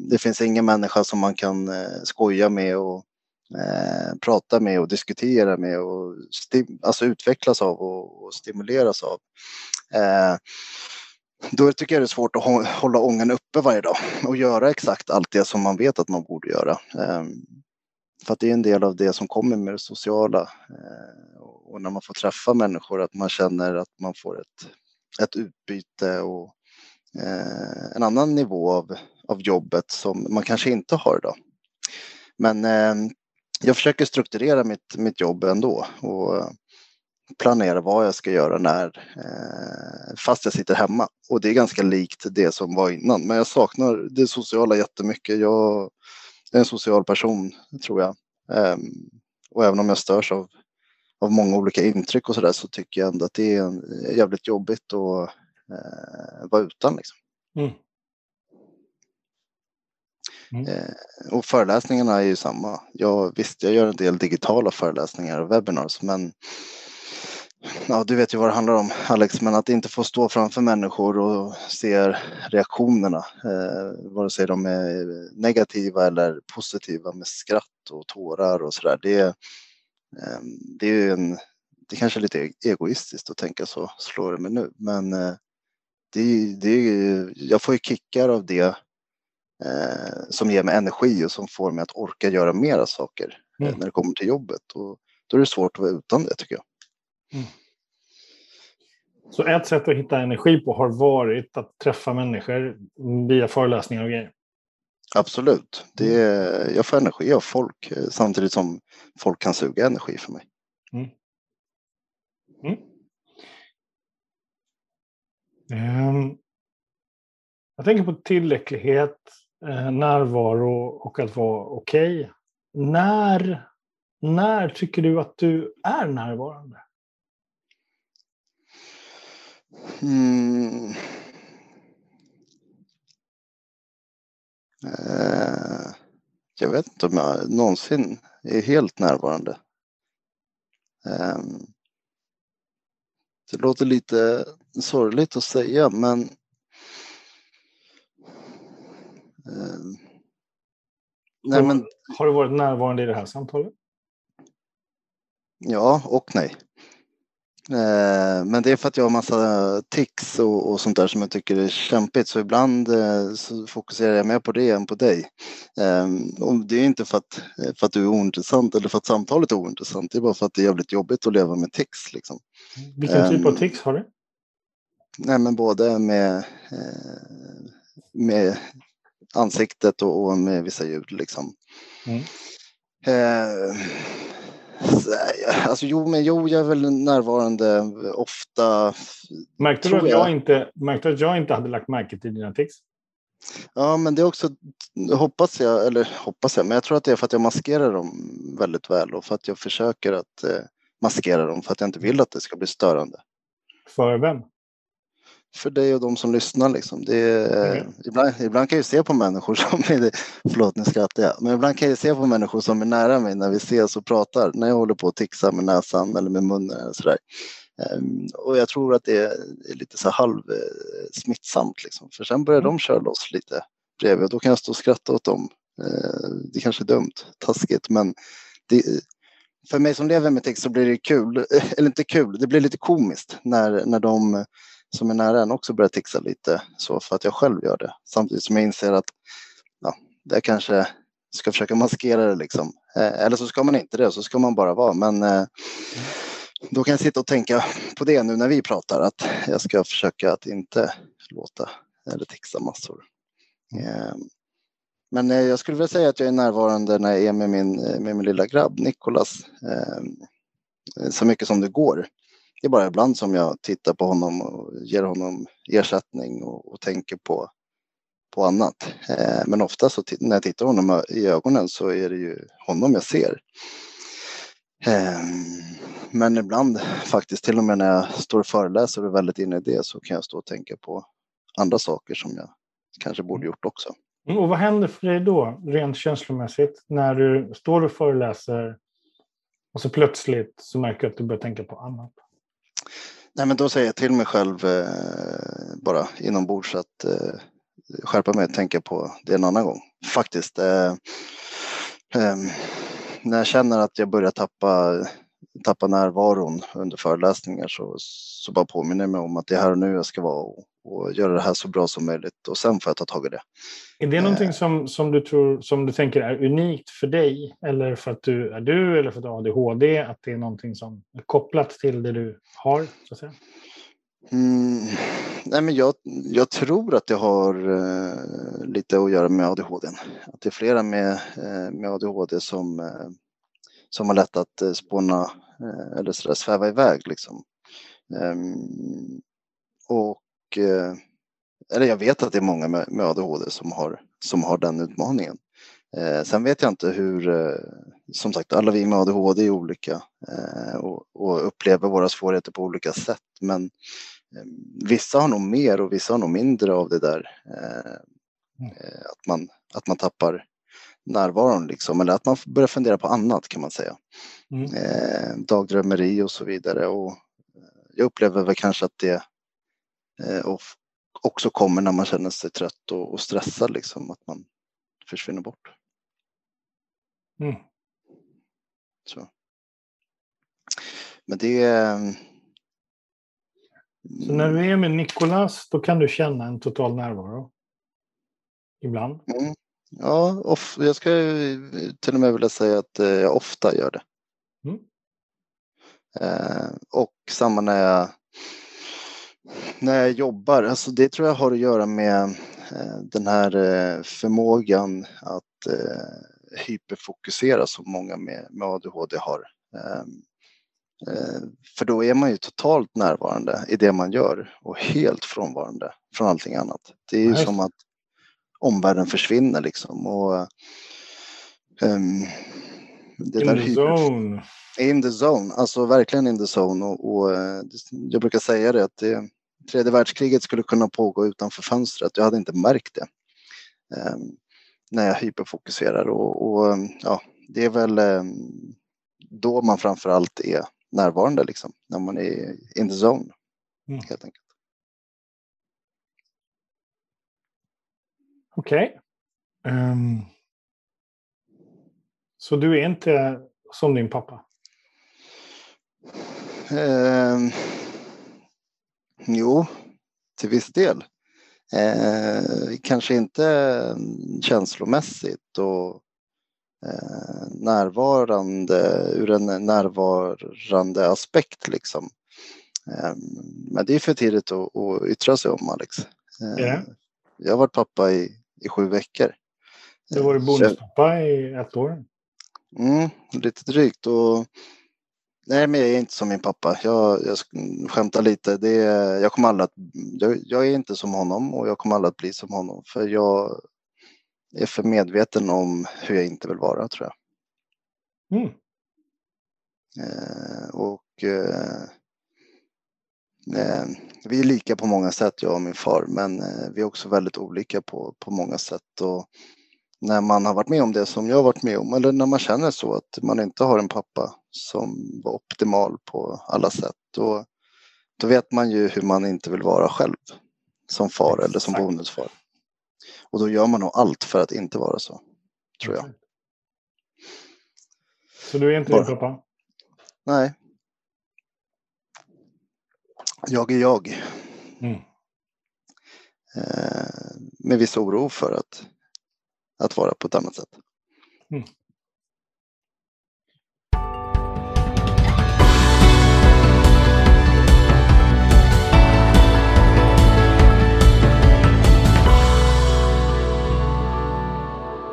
det finns ingen människa som man kan eh, skoja med och eh, prata med och diskutera med och alltså utvecklas av och, och stimuleras av. Eh, då tycker jag det är svårt att hålla ångan uppe varje dag och göra exakt allt det som man vet att man borde göra. Ehm, för att det är en del av det som kommer med det sociala eh, och när man får träffa människor att man känner att man får ett, ett utbyte och eh, en annan nivå av, av jobbet som man kanske inte har idag. Men eh, jag försöker strukturera mitt, mitt jobb ändå och planera vad jag ska göra när, fast jag sitter hemma. Och det är ganska likt det som var innan. Men jag saknar det sociala jättemycket. Jag är en social person, tror jag. Eh, och även om jag störs av, av många olika intryck och sådär så tycker jag ändå att det är en, jävligt jobbigt att eh, vara utan. Liksom. Mm. Mm. Eh, och föreläsningarna är ju samma. Jag, visst, jag gör en del digitala föreläsningar och webinars, men Ja, du vet ju vad det handlar om Alex, men att inte få stå framför människor och se reaktionerna, eh, vare sig de är negativa eller positiva med skratt och tårar och sådär. Det, eh, det är ju en, det kanske är lite egoistiskt att tänka så, slår det mig nu, men eh, det, det, jag får ju kickar av det eh, som ger mig energi och som får mig att orka göra mera saker eh, mm. när det kommer till jobbet. Och då är det svårt att vara utan det tycker jag. Mm. Så ett sätt att hitta energi på har varit att träffa människor via föreläsningar och grejer? Absolut. Det är, jag får energi av folk eh, samtidigt som folk kan suga energi för mig. Mm. Mm. Um, jag tänker på tillräcklighet, eh, närvaro och att vara okej. Okay. När, när tycker du att du är närvarande? Mm. Eh, jag vet inte om jag någonsin är helt närvarande. Eh, det låter lite sorgligt att säga men eh, nej, men har du varit närvarande i det här samtalet? Ja och nej. Eh, men det är för att jag har massa tics och, och, sånt där som jag tycker är kämpigt så ibland eh, så fokuserar jag mer på det än på dig. Ehm, och det är inte för att, för att du är ointressant eller för att samtalet är ointressant. Det är bara för att det är jävligt jobbigt att leva med tics. Liksom. Vilken typ av tics har du? Nej men både med, eh, med ansiktet och, med vissa ljud liksom. Mm. Alltså jo, men jo, jag är väl närvarande ofta. Märkte du att jag, jag inte, märkte att jag inte hade lagt märke till dina tics? Ja, men det är också, hoppas jag, eller hoppas jag, men jag tror att det är för att jag maskerar dem väldigt väl och för att jag försöker att eh, maskera dem för att jag inte vill att det ska bli störande. För vem? För dig och de som lyssnar. Liksom. Är, mm. ibland, ibland kan jag se på människor som är, förlåt nu skrattar jag, men ibland kan jag se på människor som är nära mig när vi ses och pratar, när jag håller på att tixa med näsan eller med munnen eller sådär. Um, och jag tror att det är, lite så halv eh, liksom. för sen börjar mm. de köra loss lite bredvid och då kan jag stå och skratta åt dem. Uh, det kanske är dumt, taskigt, men det, för mig som lever med text så blir det kul, <laughs> eller inte kul, det blir lite komiskt när, när de som är nära en också börjar tixa lite så för att jag själv gör det. Samtidigt som jag inser att ja, jag kanske ska försöka maskera det liksom. Eh, eller så ska man inte det, så ska man bara vara. Men eh, då kan jag sitta och tänka på det nu när vi pratar, att jag ska försöka att inte låta eller tixa massor. Eh, men eh, jag skulle vilja säga att jag är närvarande när jag är med min, eh, med min lilla grabb Nikolas eh, så mycket som det går det är bara ibland som jag tittar på honom och ger honom ersättning och, och tänker på, på annat. Eh, men ofta så när jag tittar honom i ögonen så är det ju honom jag ser. Eh, men ibland faktiskt, till och med när jag står och föreläser och är väldigt inne i det så kan jag stå och tänka på andra saker som jag kanske borde gjort också. Mm, och vad händer för dig då, rent känslomässigt, när du står och föreläser och så plötsligt så märker du att du börjar tänka på annat? Nej, men då säger jag till mig själv eh, bara inombords att eh, skärpa mig och tänka på det en annan gång. Faktiskt. Eh, eh, när jag känner att jag börjar tappa, tappa närvaron under föreläsningar så, så bara påminner jag mig om att det är här och nu jag ska vara och, och göra det här så bra som möjligt och sen får jag ta tag i det. Är det någonting eh. som, som, du tror, som du tänker är unikt för dig eller för att du är du eller för att du har ADHD? Att det är någonting som är kopplat till det du har? Så att säga? Mm, nej men jag, jag, tror att det har uh, lite att göra med ADHD. Att det är flera med, uh, med ADHD som, uh, som har lätt att uh, spåna eller sådär, sväva iväg. Liksom. Um, och eller jag vet att det är många med, ADHD som har, som har den utmaningen. Eh, sen vet jag inte hur, eh, som sagt, alla vi med ADHD är olika eh, och, och, upplever våra svårigheter på olika sätt. Men eh, vissa har nog mer och vissa har nog mindre av det där. Eh, mm. eh, att, man, att man tappar närvaron liksom, eller att man börjar fundera på annat kan man säga. Mm. dagdrömmeri och så vidare. Och jag upplever väl kanske att det också kommer när man känner sig trött och, och stressad, liksom, att man försvinner bort. Mm. Så. Men det är... Så när du är med Nikolas, då kan du känna en total närvaro? Ibland? Mm. Ja, off, jag ska till och med vilja säga att eh, jag ofta gör det. Mm. Eh, och samma när jag när jag jobbar, alltså det tror jag har att göra med eh, den här eh, förmågan att eh, hyperfokusera som många med, med ADHD har. Ehm, för då är man ju totalt närvarande i det man gör och helt frånvarande från allting annat. Det är ju Nej. som att omvärlden försvinner liksom. Och, um, det in the hyper... zone. In the zone, alltså verkligen in the zone. Och, och jag brukar säga det att det, tredje världskriget skulle kunna pågå utanför fönstret. Jag hade inte märkt det um, när jag hyperfokuserar och, och ja, det är väl um, då man framför allt är närvarande liksom, när man är in the zone mm. helt enkelt. Okej. Okay. Um, ehm, så du är inte som din pappa? Um, Jo, till viss del. Eh, kanske inte känslomässigt och eh, närvarande ur en närvarande aspekt liksom. Eh, men det är för tidigt att, att yttra sig om Alex. Yeah. Jag har varit pappa i, i sju veckor. Du har varit bonuspappa i ett år? Mm, lite drygt och Nej, men jag är inte som min pappa. Jag, jag skämtar lite. Det är, jag, kommer aldrig att, jag, jag, är inte som honom och jag kommer aldrig att bli som honom. För jag är för medveten om hur jag inte vill vara, tror jag. Mm. Eh, och eh, eh, vi är lika på många sätt, jag och min far. Men eh, vi är också väldigt olika på, på många sätt. Och när man har varit med om det som jag har varit med om, eller när man känner så att man inte har en pappa som var optimal på alla sätt. Då, då vet man ju hur man inte vill vara själv som far Exakt. eller som bonusfar. Och då gör man nog allt för att inte vara så, tror jag. Så du är inte din pappa? Nej. Jag är jag. Mm. Eh, med viss oro för att, att vara på ett annat sätt. Mm.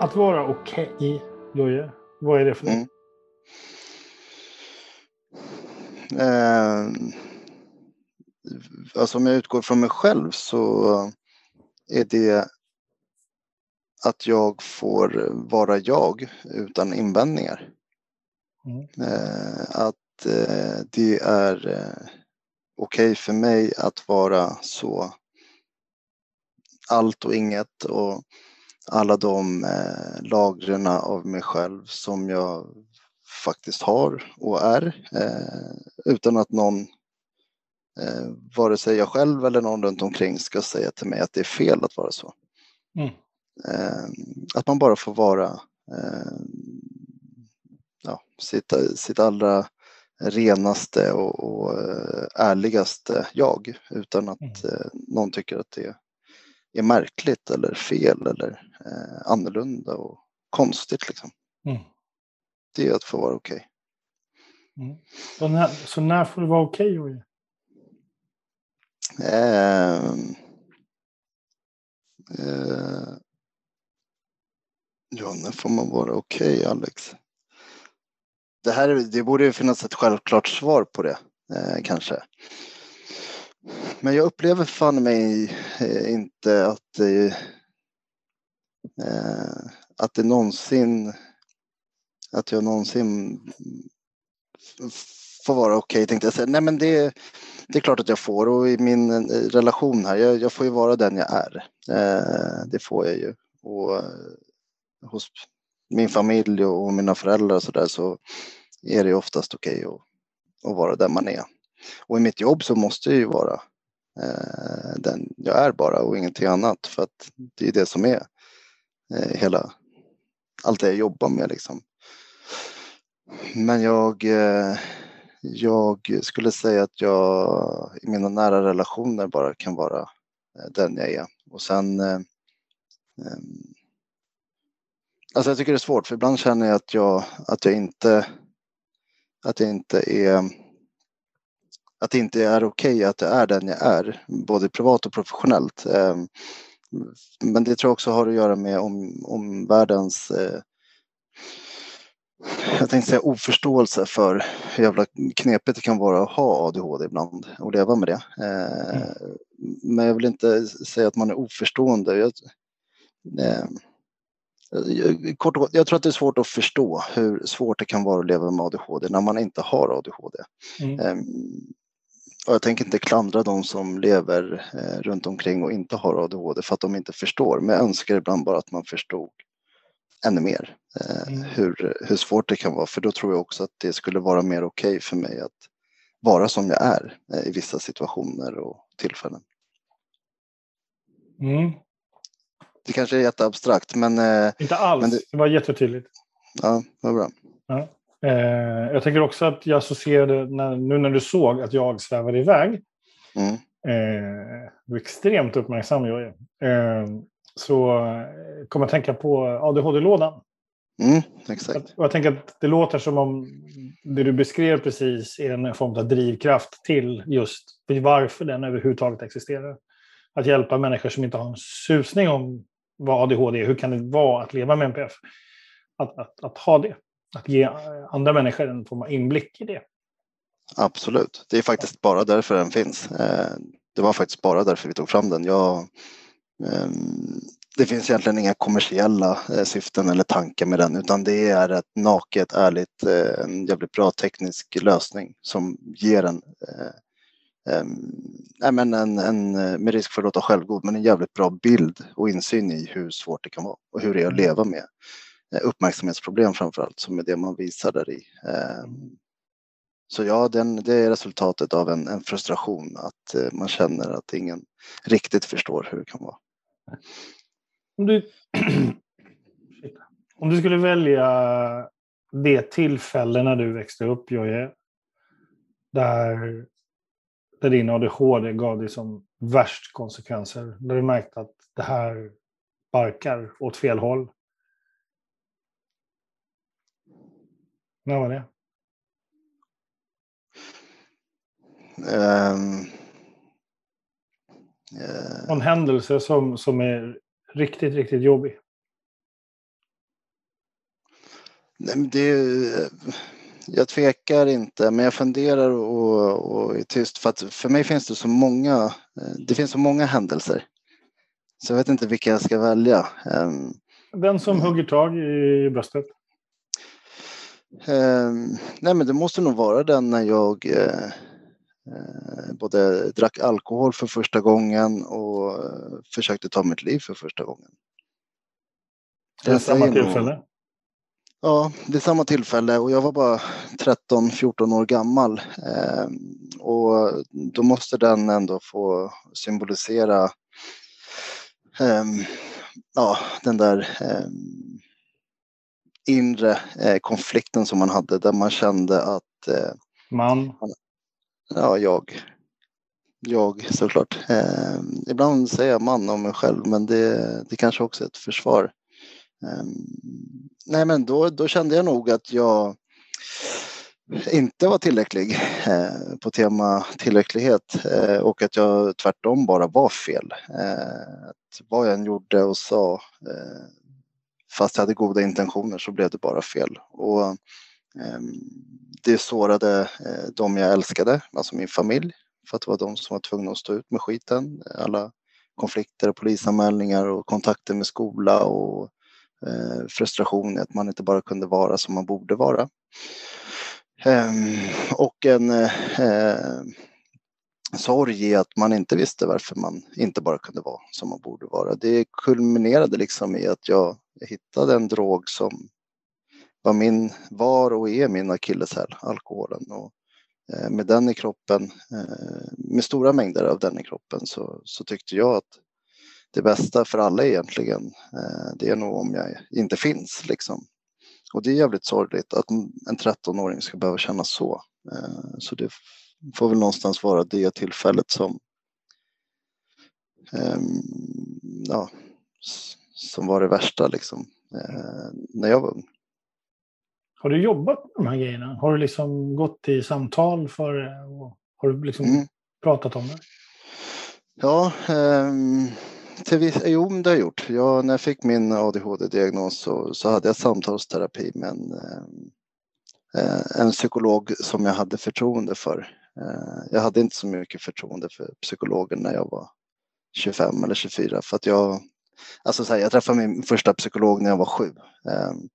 Att vara okej, okay, Loje, vad är det för något? Mm. Eh, alltså om jag utgår från mig själv så är det att jag får vara jag utan invändningar. Mm. Eh, att eh, det är eh, okej okay för mig att vara så allt och inget och alla de lagren av mig själv som jag faktiskt har och är utan att någon, vare sig jag själv eller någon runt omkring ska säga till mig att det är fel att vara så. Mm. Eh, att man bara får vara eh, ja, sitt, sitt allra renaste och, och eh, ärligaste jag utan att mm. Eh, någon tycker att det är märkligt eller fel eller eh, annorlunda och konstigt. Liksom. Mm. Det är att få vara okej. Okay. Mm. Så, när, så när får det vara okej? Okay, eh, eh, ja, när får man vara okej, okay, Alex? Det, här, det borde finnas ett självklart svar på det, eh, kanske. Men jag upplever fan mig eh, inte att det, eh, att det någonsin att jag någonsin får vara okej okay, tänkte jag säga. Nej men det, det är klart att jag får och i min eh, relation här, jag, jag får ju vara den jag är. Eh, det får jag ju. Och eh, hos min familj och mina föräldrar och så där så är det oftast okej okay att, att vara den man är. Och i mitt jobb så måste jag ju vara eh, den jag är bara och ingenting annat för att det är det som är eh, hela, allt det jag jobbar med liksom. Men jag, eh, jag skulle säga att jag i mina nära relationer bara kan vara eh, den jag är. Och sen eh, ehm, Alltså jag tycker det är svårt för ibland känner jag att jag, att jag inte att jag inte är att det inte är okej okay att jag är den jag är, både privat och professionellt. Men det tror jag också har att göra med om, om världens jag tänkte säga oförståelse för hur jävla knepigt det kan vara att ha ADHD ibland och leva med det. Mm. Men jag vill inte säga att man är oförstående. Jag, eh, kort och, jag tror att det är svårt att förstå hur svårt det kan vara att leva med ADHD när man inte har ADHD. Mm. Ehm, och jag tänker inte klandra de som lever eh, runt omkring och inte har ADHD för att de inte förstår. Men jag önskar ibland bara att man förstod ännu mer eh, mm. hur, hur svårt det kan vara. För då tror jag också att det skulle vara mer okej okay för mig att vara som jag är eh, i vissa situationer och tillfällen. Mm. Det kanske är jätteabstrakt men... Eh, inte alls, men det... det var jättetydligt. Ja, vad bra. Ja. Eh, jag tänker också att jag associerade, när, nu när du såg att jag svävade iväg, mm. eh, du är extremt uppmärksam jag är, eh, så eh, kom jag att tänka på ADHD-lådan. Mm, exakt. Och jag tänker att det låter som om det du beskrev precis är en form av drivkraft till just varför den överhuvudtaget existerar. Att hjälpa människor som inte har en susning om vad ADHD är. Hur kan det vara att leva med NPF? Att, att, att ha det. Att ge andra människor en form av inblick i det. Absolut. Det är faktiskt bara därför den finns. Eh, det var faktiskt bara därför vi tog fram den. Jag, ehm, det finns egentligen inga kommersiella eh, syften eller tankar med den utan det är ett naket, ärligt, eh, en jävligt bra teknisk lösning som ger en äh, men en, en, med risk för att låta självgod, men en jävligt bra bild och insyn i hur svårt det kan vara och hur det är att mm. leva med uppmärksamhetsproblem framför allt som är det man visar där i. Så ja, den, det är resultatet av en, en frustration att man känner att ingen riktigt förstår hur det kan vara. Om du, <clears throat> om du skulle välja det tillfälle när du växte upp, Jojje, där, där din ADHD gav dig som värst konsekvenser, där du märkte att det här barkar åt fel håll. När var det? Um, uh, en händelse som, som är riktigt, riktigt jobbig? Nej, men det, jag tvekar inte, men jag funderar och, och är tyst för att för mig finns det så många. Eh, det finns så många händelser. Så jag vet inte vilka jag ska välja. Ehm, Den som hugger tag i bröstet? Um, nej, men det måste nog vara den när jag uh, Eh, både drack alkohol för första gången och eh, försökte ta mitt liv för första gången. Det är samma tillfälle? Ja, det är samma tillfälle och jag var bara 13-14 år gammal. Eh, och då måste den ändå få symbolisera eh, ja, den där eh, inre konflikten som man hade där man kände att eh, man? Ja, jag. Jag såklart. Eh, ibland säger jag man om mig själv men det, det kanske också är ett försvar. Ehm, nej men då, då kände jag nog att jag inte var tillräcklig eh, på tema tillräcklighet eh, och att jag tvärtom bara var fel. Eh, att vad jag än gjorde och sa eh, fast jag hade goda intentioner så blev det bara fel. Och ehm, det sårade eh, de jag älskade, alltså min familj, för att det var de som var tvungna att stå ut med skiten. Alla konflikter, polisanmälningar och kontakter med skola och Eh, frustration i att man inte bara kunde vara som man borde vara. Ehm, och en eh, sorg i att man inte visste varför man inte bara kunde vara som man borde vara. Det kulminerade liksom i att jag hittade en drog som var, min, var och är min akilleshäl, alkoholen. Och eh, med den i kroppen, med stora mängder av den i kroppen så, så tyckte jag att det bästa för alla egentligen, eh, det är nog om jag inte finns liksom. Och det är jävligt sorgligt att en 13-åring ska behöva känna så. Så det får väl någonstans vara det tillfället som ehm, ja, som var det värsta liksom när jag var ung. Har du jobbat med de här grejerna? Har du liksom gått i samtal för det? Har du liksom mm. pratat om det? Ja, eh, till viss, jo det har jag gjort. Jag, när jag fick min ADHD-diagnos så, så hade jag samtalsterapi med en, eh, en psykolog som jag hade förtroende för. Eh, jag hade inte så mycket förtroende för psykologer när jag var 25 eller 24 för att jag, alltså så här, jag träffade min första psykolog när jag var sju. Ehm,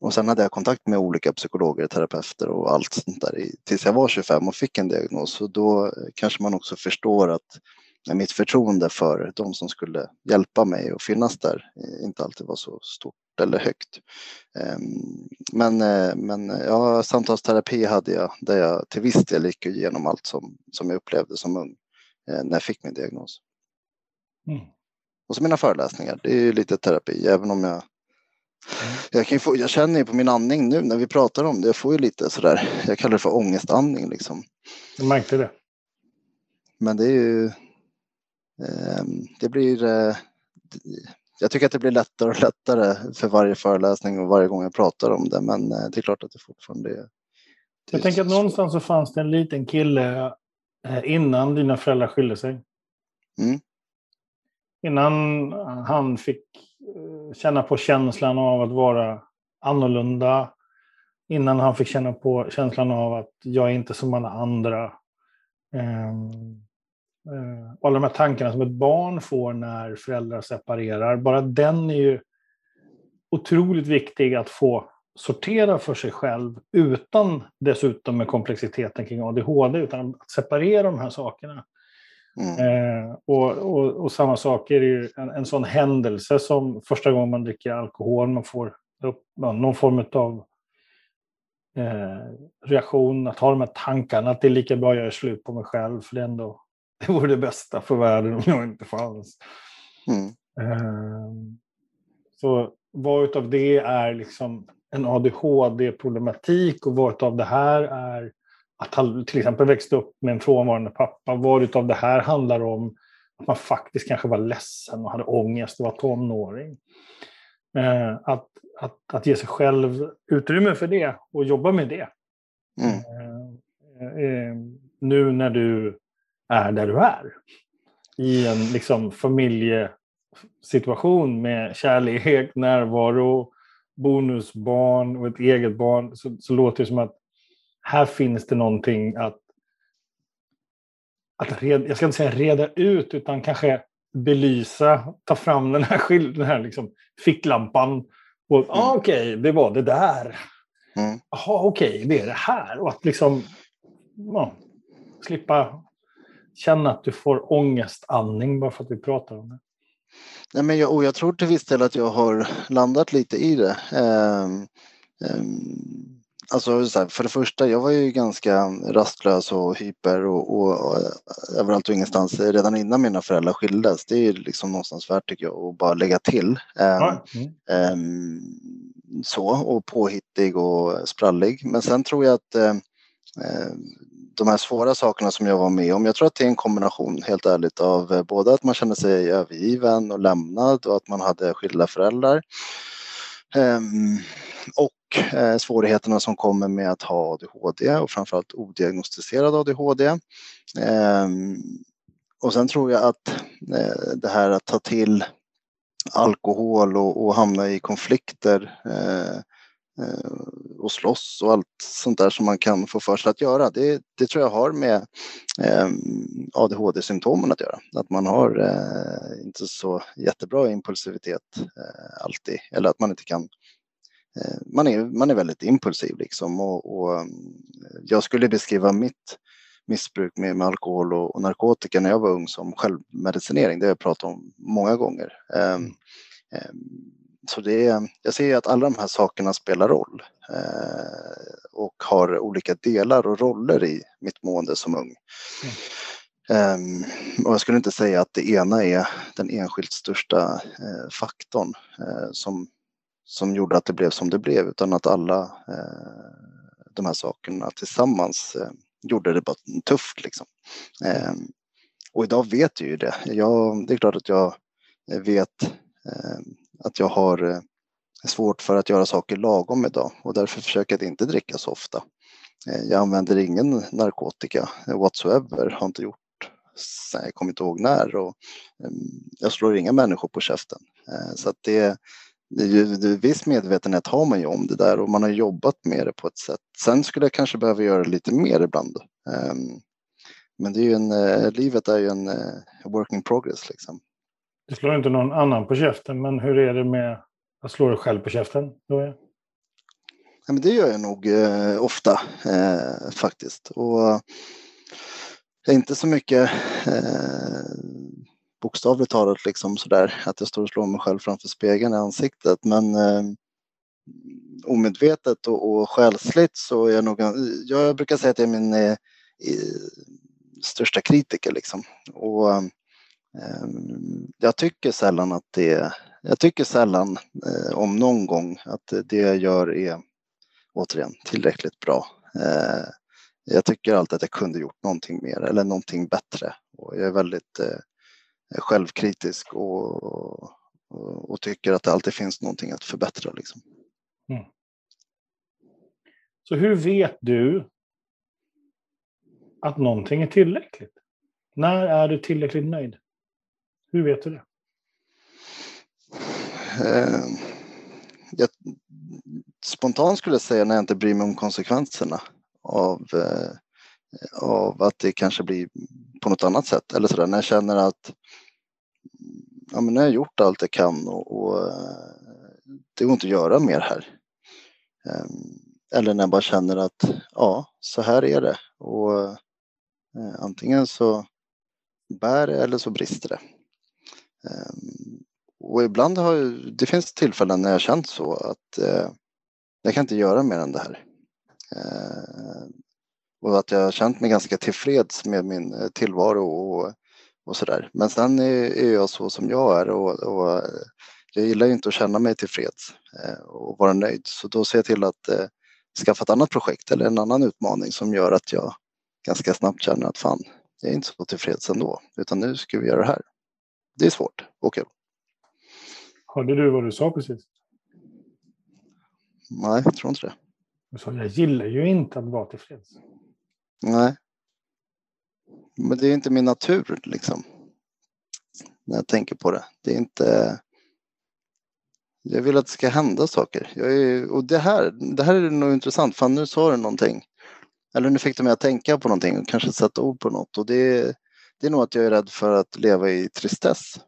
och sen hade jag kontakt med olika psykologer, terapeuter och allt sånt där tills jag var 25 och fick en diagnos. Och då kanske man också förstår att mitt förtroende för de som skulle hjälpa mig och finnas där inte alltid var så stort eller högt. Ehm, men, eh, men ja, samtalsterapi hade jag där jag till viss del gick igenom allt som, som jag upplevde som ung eh, när jag fick min diagnos. Mm. Och så mina föreläsningar, det är ju lite terapi även om jag Mm. Jag, kan få, jag känner ju på min andning nu när vi pratar om det, jag får ju lite sådär, jag kallar det för ångestandning liksom. Jag märkte det. Men det är ju, eh, det blir, eh, jag tycker att det blir lättare och lättare för varje föreläsning och varje gång jag pratar om det, men eh, det är klart att det fortfarande är. Jag tänker att någonstans så fanns det en liten kille eh, innan dina föräldrar skilde sig. Mm. Innan han fick känna på känslan av att vara annorlunda. Innan han fick känna på känslan av att jag är inte som alla andra. Ehm, eh, alla de här tankarna som ett barn får när föräldrar separerar, bara den är ju otroligt viktig att få sortera för sig själv utan dessutom med komplexiteten kring ADHD, utan att separera de här sakerna. Mm. Eh, och, och, och, samma sak är det ju en, en sån händelse som första gången man dricker alkohol, man får upp någon form av eh, reaktion, att ha de här tankarna att det är lika bra att göra slut på mig själv, för det, ändå, det vore det bästa för världen om jag inte fanns. Mm. Eh, så vad av det är liksom en ADHD-problematik och vad av det här är att han till exempel växte upp med en frånvarande pappa. Vad av det här handlar om att man faktiskt kanske var ledsen och hade ångest och var tonåring. Eh, att, att, att ge sig själv utrymme för det och jobba med det. Mm. Eh, eh, nu när du är där du är. I en liksom, familjesituation med kärlek, närvaro, bonusbarn och ett eget barn så, så låter det som att här finns det någonting att, att red, jag ska inte säga reda ut, utan kanske belysa, ta fram den här, den här liksom ficklampan. Och, mm. ah, Okej, okay, det var det där. Jaha, mm. okej, okay, det är det här. Och att liksom ja, slippa känna att du får ångestandning bara för att vi pratar om det. Nej, men jag, och jag tror till viss del att jag har landat lite i det. Eh, eh, Alltså här, för det första, jag var ju ganska rastlös och hyper och, och, och överallt och ingenstans redan innan mina föräldrar skildes. Det är liksom någonstans värt tycker jag att bara lägga till. Ja. Mm. Um, så och påhittig och sprallig. Men sen tror jag att de här svåra sakerna som jag var med om, jag tror att det är en kombination helt ärligt av eh, både att man känner sig övergiven och lämnad och att man hade skilda föräldrar. Um, och eh, svårigheterna som kommer med att ha ADHD och framförallt odiagnostiserad ADHD. Eh, och sen tror jag att eh, det här att ta till alkohol och, och hamna i konflikter eh, Eh, och slåss och allt sånt där som man kan få för sig att göra. Det, det tror jag har med eh, ADHD-symptomen att göra. Att man har eh, inte så jättebra impulsivitet eh, alltid eller att man inte kan Eh, man är, man är väldigt impulsiv liksom och, och eh, jag skulle beskriva mitt missbruk med, med alkohol och, och, narkotika när jag var ung som självmedicinering. Det har jag pratat om många gånger. Um, så det är, jag ser att alla de här sakerna spelar roll uh, och har olika delar och roller i mitt mående som ung. Mm. Um, och jag skulle inte säga att det ena är den enskilt största uh, faktorn uh, som som gjorde att det blev som det blev utan att alla eh, de här sakerna tillsammans eh, gjorde det bara tufft liksom. Eh, och idag vet jag ju det. Jag, det är klart att jag vet eh, att jag har eh, svårt för att göra saker lagom idag och därför försöker jag inte dricka så ofta. Eh, jag använder ingen narkotika whatsoever, har inte gjort jag kommer inte ihåg när och ehm, jag slår inga människor på käften. Eh, så att det, det är ju, det viss medvetenhet har man ju om det där och man har jobbat med det på ett sätt. Sen skulle jag kanske behöva göra lite mer ibland. Ehm, men det är ju en, livet är ju en work in progress liksom. Du slår inte någon annan på käften, men hur är det med att slå dig själv på käften? Då är... Ja, men det gör jag nog eh, ofta eh, faktiskt. Och inte så mycket eh, bokstavligt talat liksom sådär att jag står och slår mig själv framför spegeln i ansiktet. Men eh, omedvetet och, och själsligt så är jag nog, jag brukar säga att jag är min eh, största kritiker liksom. Och eh, Ehm, jag tycker sällan att det, jag tycker sällan eh, om någon gång att det jag gör är återigen tillräckligt bra. Eh, jag tycker alltid att jag kunde gjort någonting mer eller någonting bättre och jag är väldigt eh, självkritisk och, och, och, tycker att det alltid finns någonting att förbättra. Liksom. Mm. Så hur vet du att någonting är tillräckligt? När är du tillräckligt nöjd? Hur vet du det? Eh, jag, spontant skulle jag säga när jag inte bryr mig om konsekvenserna av, eh, av att det kanske blir på något annat sätt. Eller sådär, när jag känner att ja, men nu har jag gjort allt jag kan och, och eh, det går inte att göra mer här. Ehm, eller när jag bara känner att ja, så här är det och eh, antingen så bär det eller så brister det. Ehm, och ibland har det finns tillfällen när jag känt så att eh, jag kan inte göra mer än det här. Ehm, och att jag har känt mig ganska tillfreds med min eh, tillvaro och och sådär. Men sen är, jag så som jag är och, och eh, jag gillar ju inte att känna mig tillfreds och vara nöjd. Så då ser jag till att skaffa ett annat projekt eller en annan utmaning som gör att jag ganska snabbt känner att fan, jag är inte så tillfreds ändå, utan nu ska vi göra det här. Det är svårt och kul. Hörde du vad du sa precis? Nej, jag tror inte det. Du sa, jag gillar ju inte att vara tillfreds. Nej. Men det är inte min natur liksom. När jag tänker på det. Det är inte. Jag vill att det ska hända saker. Är, och det här, det här är nog intressant. Fan, nu sa du någonting. Eller nu fick du mig att tänka på någonting och kanske sätta ord på något. Och det, det är nog att jag är rädd för att leva i tristess.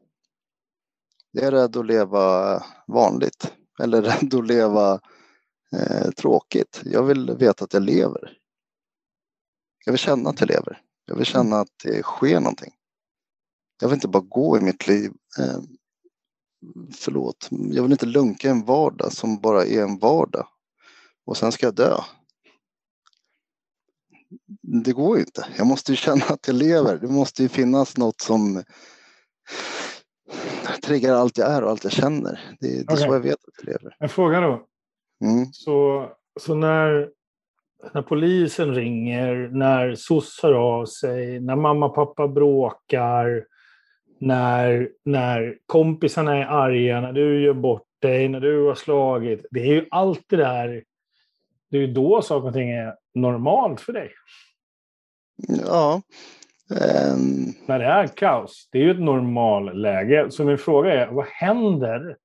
Jag är rädd att leva vanligt. Eller <laughs> rädd att leva eh, tråkigt. Jag vill veta att jag lever. Jag vill känna att jag lever. Jag vill känna att det sker någonting. Jag vill inte bara gå i mitt liv eh, förlåt, jag vill inte lunka en vardag som bara är en vardag. Och sen ska jag dö. Det går ju inte. Jag måste ju känna att jag lever. Det måste ju finnas något som triggar allt jag är och allt jag känner. Det, det är okay. så jag vet att jag lever. En fråga då. Mm. Så, så när, när polisen ringer, när SOS hör av sig, när mamma och pappa bråkar, när, när kompisarna är arga, när du gör bort dig, när du har slagit. Det är ju allt det där. Det är ju då saker och ting är normalt för dig. Ja. Um... När det är kaos. Det är ju ett normalläge. Så min fråga är, vad händer?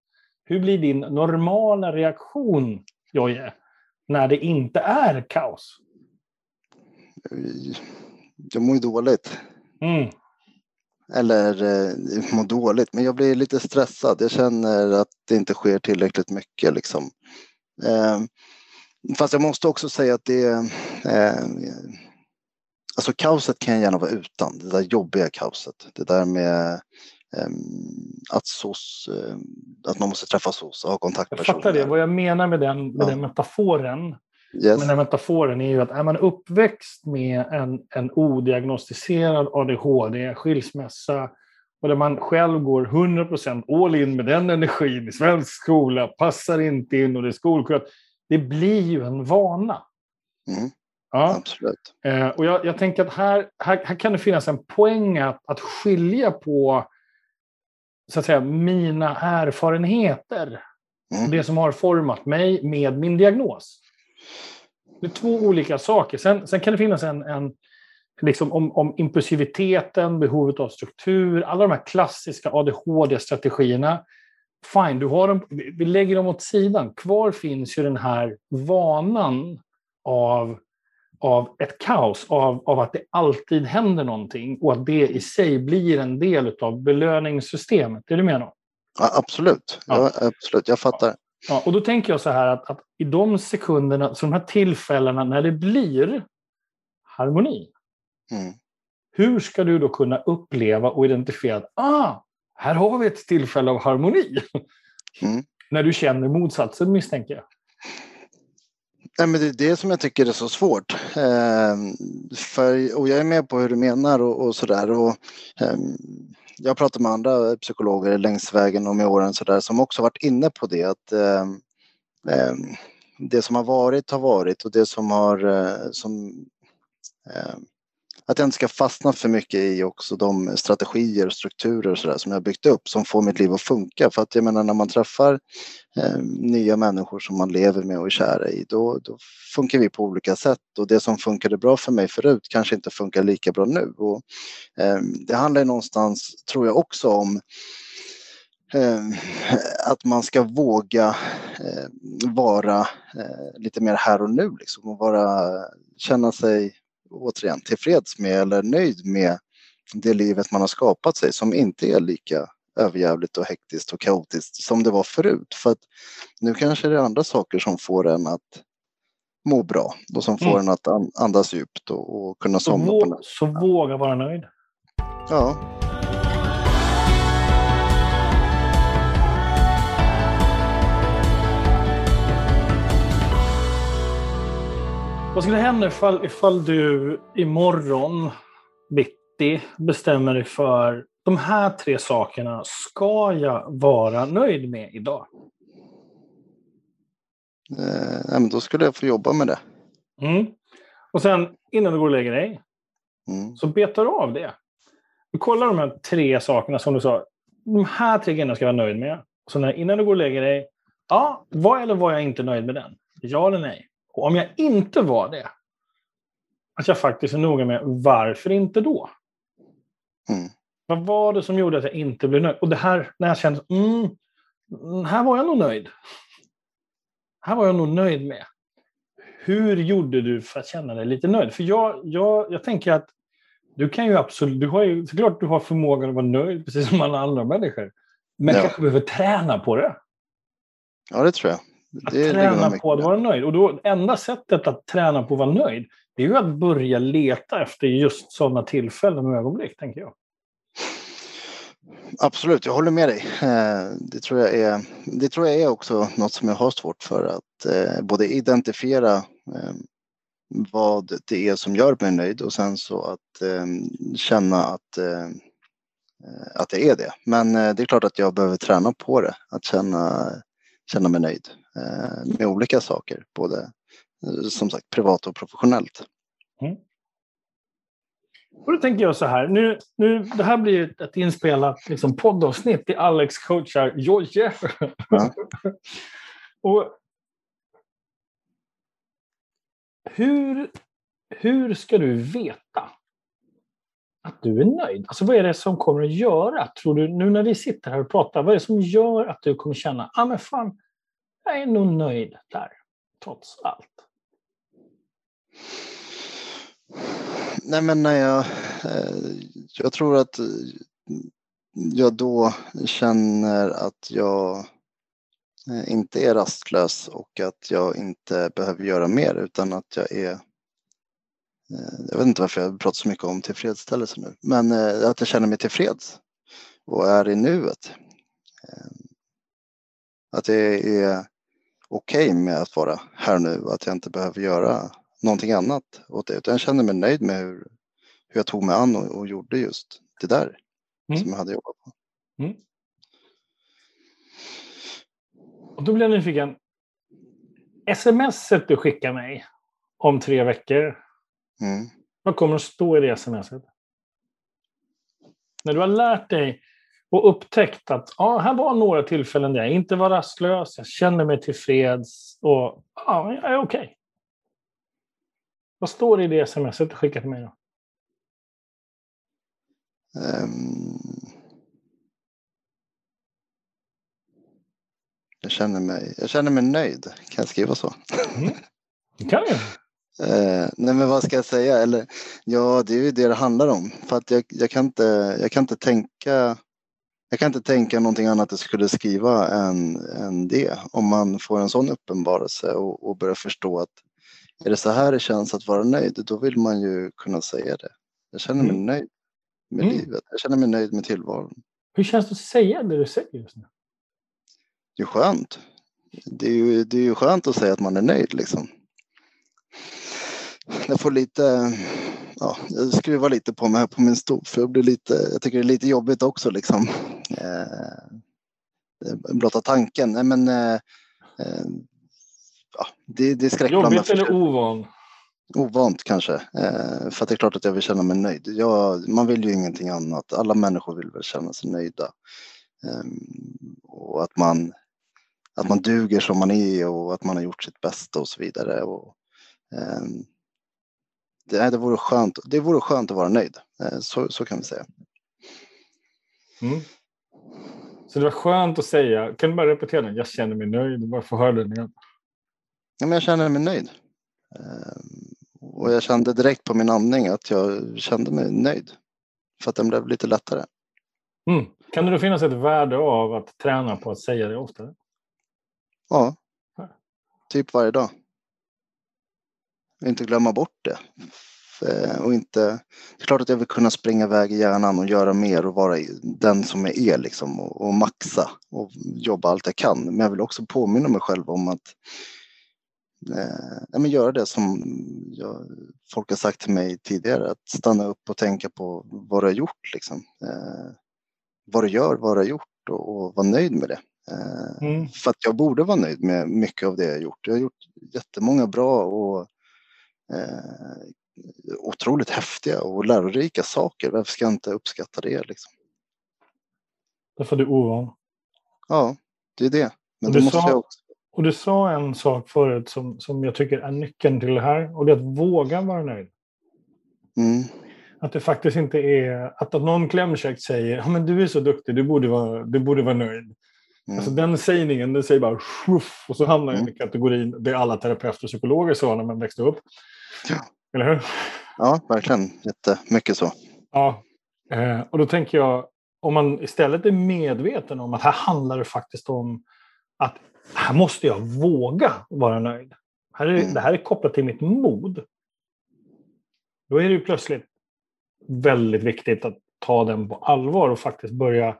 Hur blir din normala reaktion, Jojje, när det inte är kaos? Jag mår ju dåligt. Mm eller eh, mår dåligt, men jag blir lite stressad. Jag känner att det inte sker tillräckligt mycket liksom. Eh, fast jag måste också säga att det eh, Alltså kaoset kan jag gärna vara utan, det där jobbiga kaoset. Det där med eh, att SOS, eh, att man måste träffa SOS och ha kontaktpersoner. Jag fattar det. Vad jag menar med den, med ja. den metaforen Yes. Men den metaforen är ju att är man uppväxt med en, en odiagnostiserad ADHD, skilsmässa, och där man själv går 100% all in med den energin i svensk skola, passar inte in och det är skolkurator. Det blir ju en vana. Mm. Ja. Absolut. Eh, och jag, jag, tänker att här, här, här, kan det finnas en poäng att, att skilja på så att säga, mina erfarenheter, mm. det som har format mig med min diagnos. Det är två olika saker. Sen, sen kan det finnas en, en liksom om, om impulsiviteten, behovet av struktur, alla de här klassiska ADHD-strategierna. Fine, du har dem, vi lägger dem åt sidan. Kvar finns ju den här vanan av, av ett kaos, av, av att det alltid händer någonting och att det i sig blir en del av belöningssystemet. Är du menar? Ja, absolut. Ja. Ja, absolut, jag fattar. Ja, och då tänker jag så här att, att, i de sekunderna, så de här tillfällena när det blir harmoni. Mm. Hur ska du då kunna uppleva och identifiera att ah, här har vi ett tillfälle av harmoni? Mm. när du känner motsatsen misstänker jag. Nej, men det är det som jag tycker är så svårt. Eh, för, och jag är med på hur du menar och, och sådär. Och, eh, jag har pratat med andra psykologer längs vägen och med åren så där, som också varit inne på det att eh, det som har varit har varit och det som har eh, som, eh, att jag inte ska fastna för mycket i också de strategier och strukturer och så där som jag byggt upp som får mitt liv att funka. För att jag menar när man träffar eh, nya människor som man lever med och är kära i då, då, funkar vi på olika sätt och det som funkade bra för mig förut kanske inte funkar lika bra nu. Och, eh, det handlar någonstans, tror jag också om eh, att man ska våga eh, vara eh, lite mer här och nu liksom och vara, känna sig återigen tillfreds med eller nöjd med det livet man har skapat sig som inte är lika överjävligt och hektiskt och kaotiskt som det var förut. För att nu kanske det är andra saker som får en att må bra och som får mm. en att andas djupt och, och kunna somna. Så, vå så våga vara nöjd. Ja. Vad skulle hända ifall, ifall du imorgon bitti bestämmer dig för de här tre sakerna ska jag vara nöjd med idag? Eh, men då skulle jag få jobba med det. Mm. Och sen innan du går och lägger dig mm. så betar du av det. Du kollar de här tre sakerna som du sa. De här tre grejerna ska jag vara nöjd med. Så när, innan du går och lägger dig. Ja, var eller var jag inte nöjd med den? Ja eller nej? Och om jag inte var det, att jag faktiskt är noga med varför inte då? Mm. Vad var det som gjorde att jag inte blev nöjd? Och det här, när jag kände, mm, här var jag nog nöjd. Här var jag nog nöjd med. Hur gjorde du för att känna dig lite nöjd? För jag, jag, jag tänker att du kan ju absolut, du har ju, såklart du har förmågan att vara nöjd, precis som alla andra människor. Men ja. kanske behöver träna på det. Ja, det tror jag. Att träna på att vara nöjd. Och då, enda sättet att träna på att vara nöjd, det är ju att börja leta efter just sådana tillfällen och ögonblick, tänker jag. Absolut, jag håller med dig. Eh, det tror jag är, det tror jag är också något som jag har svårt för att eh, både identifiera eh, vad det är som gör mig nöjd och sen så att känna att, att det är det. Men det är klart att jag behöver träna på det, att känna, känna mig nöjd med olika saker, både som sagt privat och professionellt. Mm. Och då tänker jag så här, nu, nu, det här blir ett inspelat liksom, poddavsnitt i Alex coachar Jojje. Ja. <laughs> och hur, hur ska du veta att du är nöjd? Alltså vad är det som kommer att göra, tror du, nu när vi sitter här och pratar, vad är det som gör att du kommer känna, ja ah, men fan, jag är nog nöjd där, trots allt? Nej men när jag, eh, jag tror att jag då känner att jag eh, inte är rastlös och att jag inte behöver göra mer utan att jag är jag vet inte varför jag pratar så mycket om tillfredsställelse nu, men att jag känner mig tillfreds och är i nuet. Att det är okej okay med att vara här nu, att jag inte behöver göra någonting annat åt det. Utan jag kände mig nöjd med hur, hur jag tog mig an och, och gjorde just det där mm. som jag hade jobbat på. Mm. Och då blir jag nyfiken. Smset du skickar mig om tre veckor. Mm. Vad kommer att stå i det smset? När du har lärt dig och upptäckt att ja, här var några tillfällen där jag inte var rastlös, jag känner mig tillfreds och ja, jag är okej. Okay. Vad står det i det smset du skickade till mig då? Um, jag, känner mig, jag känner mig nöjd. Kan jag skriva så? Mm. Det kan jag. Uh, nej men vad ska jag säga? Eller, ja, det är ju det det handlar om. För att jag, jag, kan inte, jag kan inte tänka jag kan inte tänka någonting annat jag skulle skriva än, än det. Om man får en sån uppenbarelse och, och börjar förstå att är det så här det känns att vara nöjd, då vill man ju kunna säga det. Jag känner mig mm. nöjd med mm. livet. Jag känner mig nöjd med tillvaron. Hur känns det att säga det du säger just nu? Det är skönt. Det är ju, det är ju skönt att säga att man är nöjd liksom. Jag får lite, ja, jag skruvar lite på mig här på min stol för jag blir lite, jag tycker det är lite jobbigt också liksom. Eh, blotta tanken. Nej, men, eh, eh ja, det, det är skräckblandat. Jobbigt eller ovan? Ovant kanske. Eh, för att det är klart att jag vill känna mig nöjd. Jag, man vill ju ingenting annat. Alla människor vill väl känna sig nöjda. Eh, och att man, att man duger som man är och att man har gjort sitt bästa och så vidare. Och, eh, det, det, vore skönt, det vore skönt att vara nöjd. Eh, så, så kan vi säga. Mm. Så det var skönt att säga, kan du bara repetera den? Jag känner mig nöjd, bara få höra den igen. Ja, men jag känner mig nöjd. Ehm, och jag kände direkt på min andning att jag kände mig nöjd. För att den blev lite lättare. Mm. Kan det då finnas ett värde av att träna på att säga det oftare? Ja, typ varje dag. Inte glömma bort det. Och inte, det är klart att jag vill kunna springa iväg i hjärnan och göra mer och vara den som jag är liksom och, och maxa och jobba allt jag kan. Men jag vill också påminna mig själv om att eh, men göra det som jag, folk har sagt till mig tidigare, att stanna upp och tänka på vad du har gjort, liksom. Eh, vad du gör, vad du har gjort och, och vara nöjd med det. Eh, mm. För att jag borde vara nöjd med mycket av det jag gjort. Jag har gjort jättemånga bra och eh, otroligt häftiga och lärorika saker. Varför ska jag inte uppskatta det? Liksom? Därför du är ovan? Ja, det är det. Men måste sa... också och du sa en sak förut som, som jag tycker är nyckeln till det här. Och det är att våga vara nöjd. Mm. Att det faktiskt inte är att, att någon klämkäckt säger ja, men du är så duktig, du borde vara, du borde vara nöjd. Mm. Alltså den sägningen, den säger bara shuff, och så hamnar mm. i kategorin det alla terapeuter och psykologer sa när man växte upp. Ja. Eller hur? Ja, verkligen. Jättemycket så. Ja, eh, och då tänker jag om man istället är medveten om att här handlar det faktiskt om att här måste jag våga vara nöjd. Här är, mm. Det här är kopplat till mitt mod. Då är det plötsligt väldigt viktigt att ta den på allvar och faktiskt börja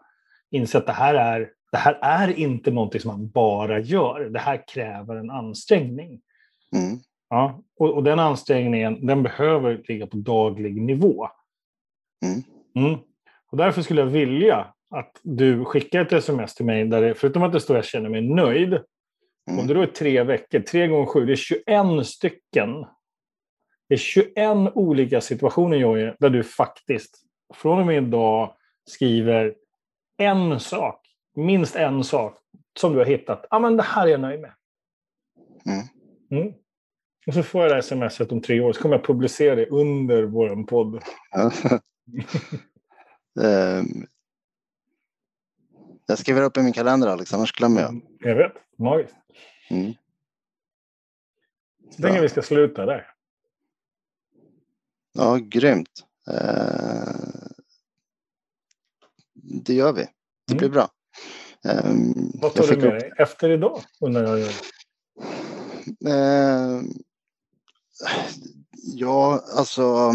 inse att det här är, det här är inte någonting som man bara gör. Det här kräver en ansträngning. Mm. Ja, och, och, den ansträngningen den behöver ligga på daglig nivå. Mm. Mm. Och därför skulle jag vilja att du skickar ett sms till mig där det, förutom att det står jag känner mig nöjd, mm. om det då är tre veckor, tre gånger sju, det är 21 stycken. Det är 21 olika situationer, Jojje, där du faktiskt från och med idag skriver en sak, minst en sak, som du har hittat. Ja, ah, men det här är jag nöjd med. Mm. Och så får jag det här smset om tre år, så kommer jag publicera det under vår podd. um, <laughs> jag skriver upp i min kalender Alex, annars glömmer jag. Mm, jag vet, magiskt. Mm. Så tänker vi ska sluta där. Ja, grymt. Uh, det gör vi. Det blir mm. bra. Um, Vad tar du med dig efter idag? Undrar jag. Uh, ja, alltså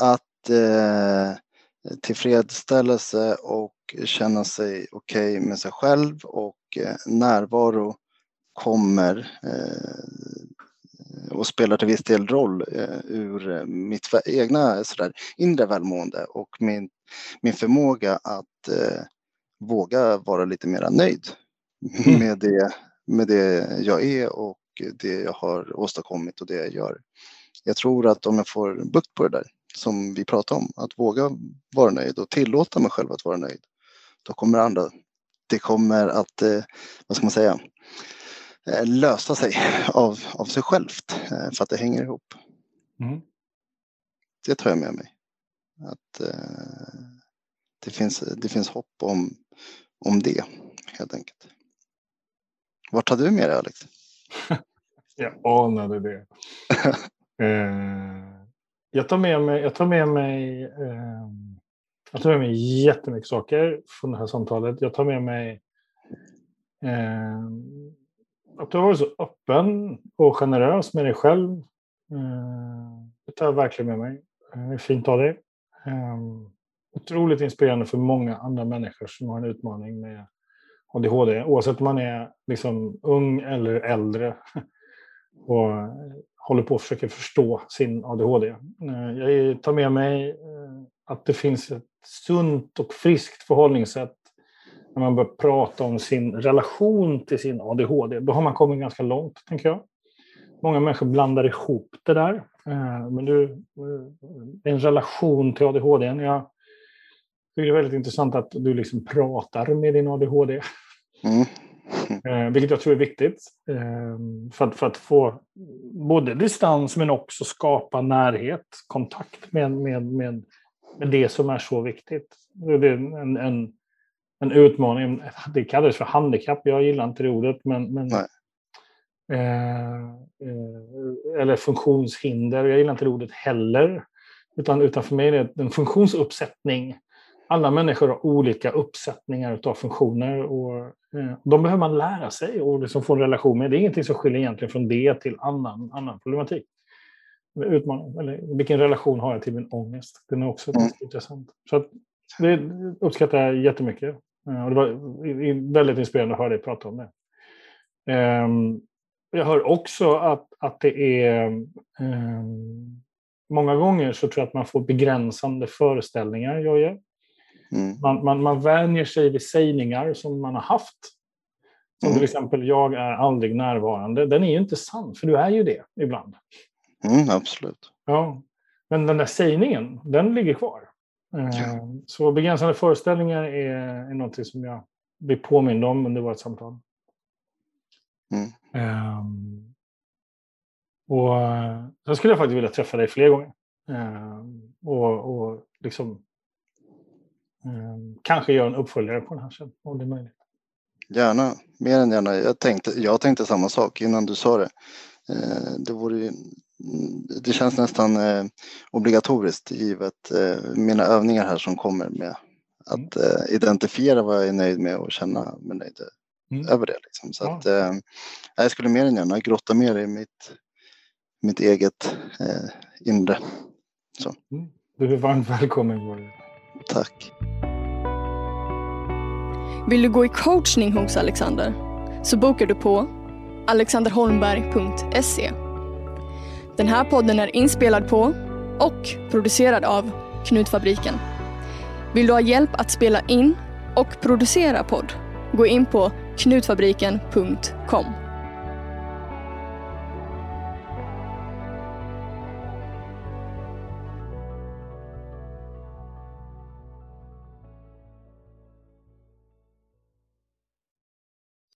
att uh, tillfredsställelse och känna sig okej okay med sig själv och uh, närvaro kommer och spelar till viss del roll ur mitt egna sådär, inre välmående och min, min förmåga att eh, våga vara lite mera nöjd mm. med, det, med det jag är och det jag har åstadkommit och det jag gör. Jag tror att om jag får bukt på det där som vi pratade om, att våga vara nöjd och tillåta mig själv att vara nöjd, då kommer andra, det kommer att, eh, vad ska man säga, eh, lösa sig av, av sig självt eh, för att det hänger ihop. Mm. Det tar jag med mig. Att eh, det, finns, det finns hopp om, om det helt enkelt. Vart tar du med dig Alex? <laughs> jag anade det. <laughs> eh, jag tar med mig, jag tar med mig, eh, jag tar med mig jättemycket saker från det här samtalet. Jag tar med mig eh, att du har varit så öppen och generös med dig själv. Eh, det tar jag verkligen med mig. Det är fint av dig. Um, otroligt inspirerande för många andra människor som har en utmaning med ADHD, oavsett om man är liksom ung eller äldre <laughs> och håller på att försöka förstå sin ADHD. Eh, jag tar med mig eh, att det finns ett sunt och friskt förhållningssätt när man börjar prata om sin relation till sin ADHD. Då har man kommit ganska långt, tänker jag. Många människor blandar ihop det där. Eh, men du, en relation till ADHD. Jag det är väldigt intressant att du liksom pratar med din ADHD. Mm. Mm. Vilket jag tror är viktigt. Eh, för att, för att få både distans men också skapa närhet, kontakt med, med, med, med det som är så viktigt. Det är en, en, en utmaning. Det kallas för handikapp. Jag gillar inte det ordet. Men, men eh, eller funktionshinder. Jag gillar inte det ordet heller. Utan, utan för mig är det en funktionsuppsättning. Alla människor har olika uppsättningar av funktioner. Och, eh, de behöver man lära sig och liksom få en relation med. Det är ingenting som skiljer egentligen från det till annan, annan problematik. Utmaning, eller vilken relation har jag till min ångest? Den är också mm. intressant. Så att, det uppskattar jag jättemycket. Eh, och det var väldigt inspirerande att höra dig prata om det. Um, jag hör också att, att det är um, många gånger så tror jag att man får begränsande föreställningar, Jojje. Mm. Man, man, man vänjer sig vid sägningar som man har haft. Som mm. till exempel, jag är aldrig närvarande. Den är ju inte sann, för du är ju det ibland. Mm, absolut. Ja. Men den där sägningen, den ligger kvar. Ja. Ehm, så begränsande föreställningar är, är något som jag blir påmind om under vårt samtal. Mm. Um, och sen skulle jag faktiskt vilja träffa dig fler gånger. Um, och, och liksom kanske göra en uppföljare på den här sen, om det är möjligt. Gärna, mer än gärna. Jag tänkte, jag tänkte samma sak innan du sa det. Uh, det, vore, det känns nästan uh, obligatoriskt givet uh, mina övningar här som kommer med att mm. identifiera vad jag är nöjd med och känna mig nöjd mm. över det. Liksom. Så ja. att, eh, jag skulle mer än gärna grotta mer i mitt, mitt eget eh, inre. Så. Mm. Du är varmt välkommen. Tack. Vill du gå i coachning hos Alexander? Så bokar du på alexanderholmberg.se. Den här podden är inspelad på och producerad av Knutfabriken. Vill du ha hjälp att spela in och producera podd? Gå in på knutfabriken.com.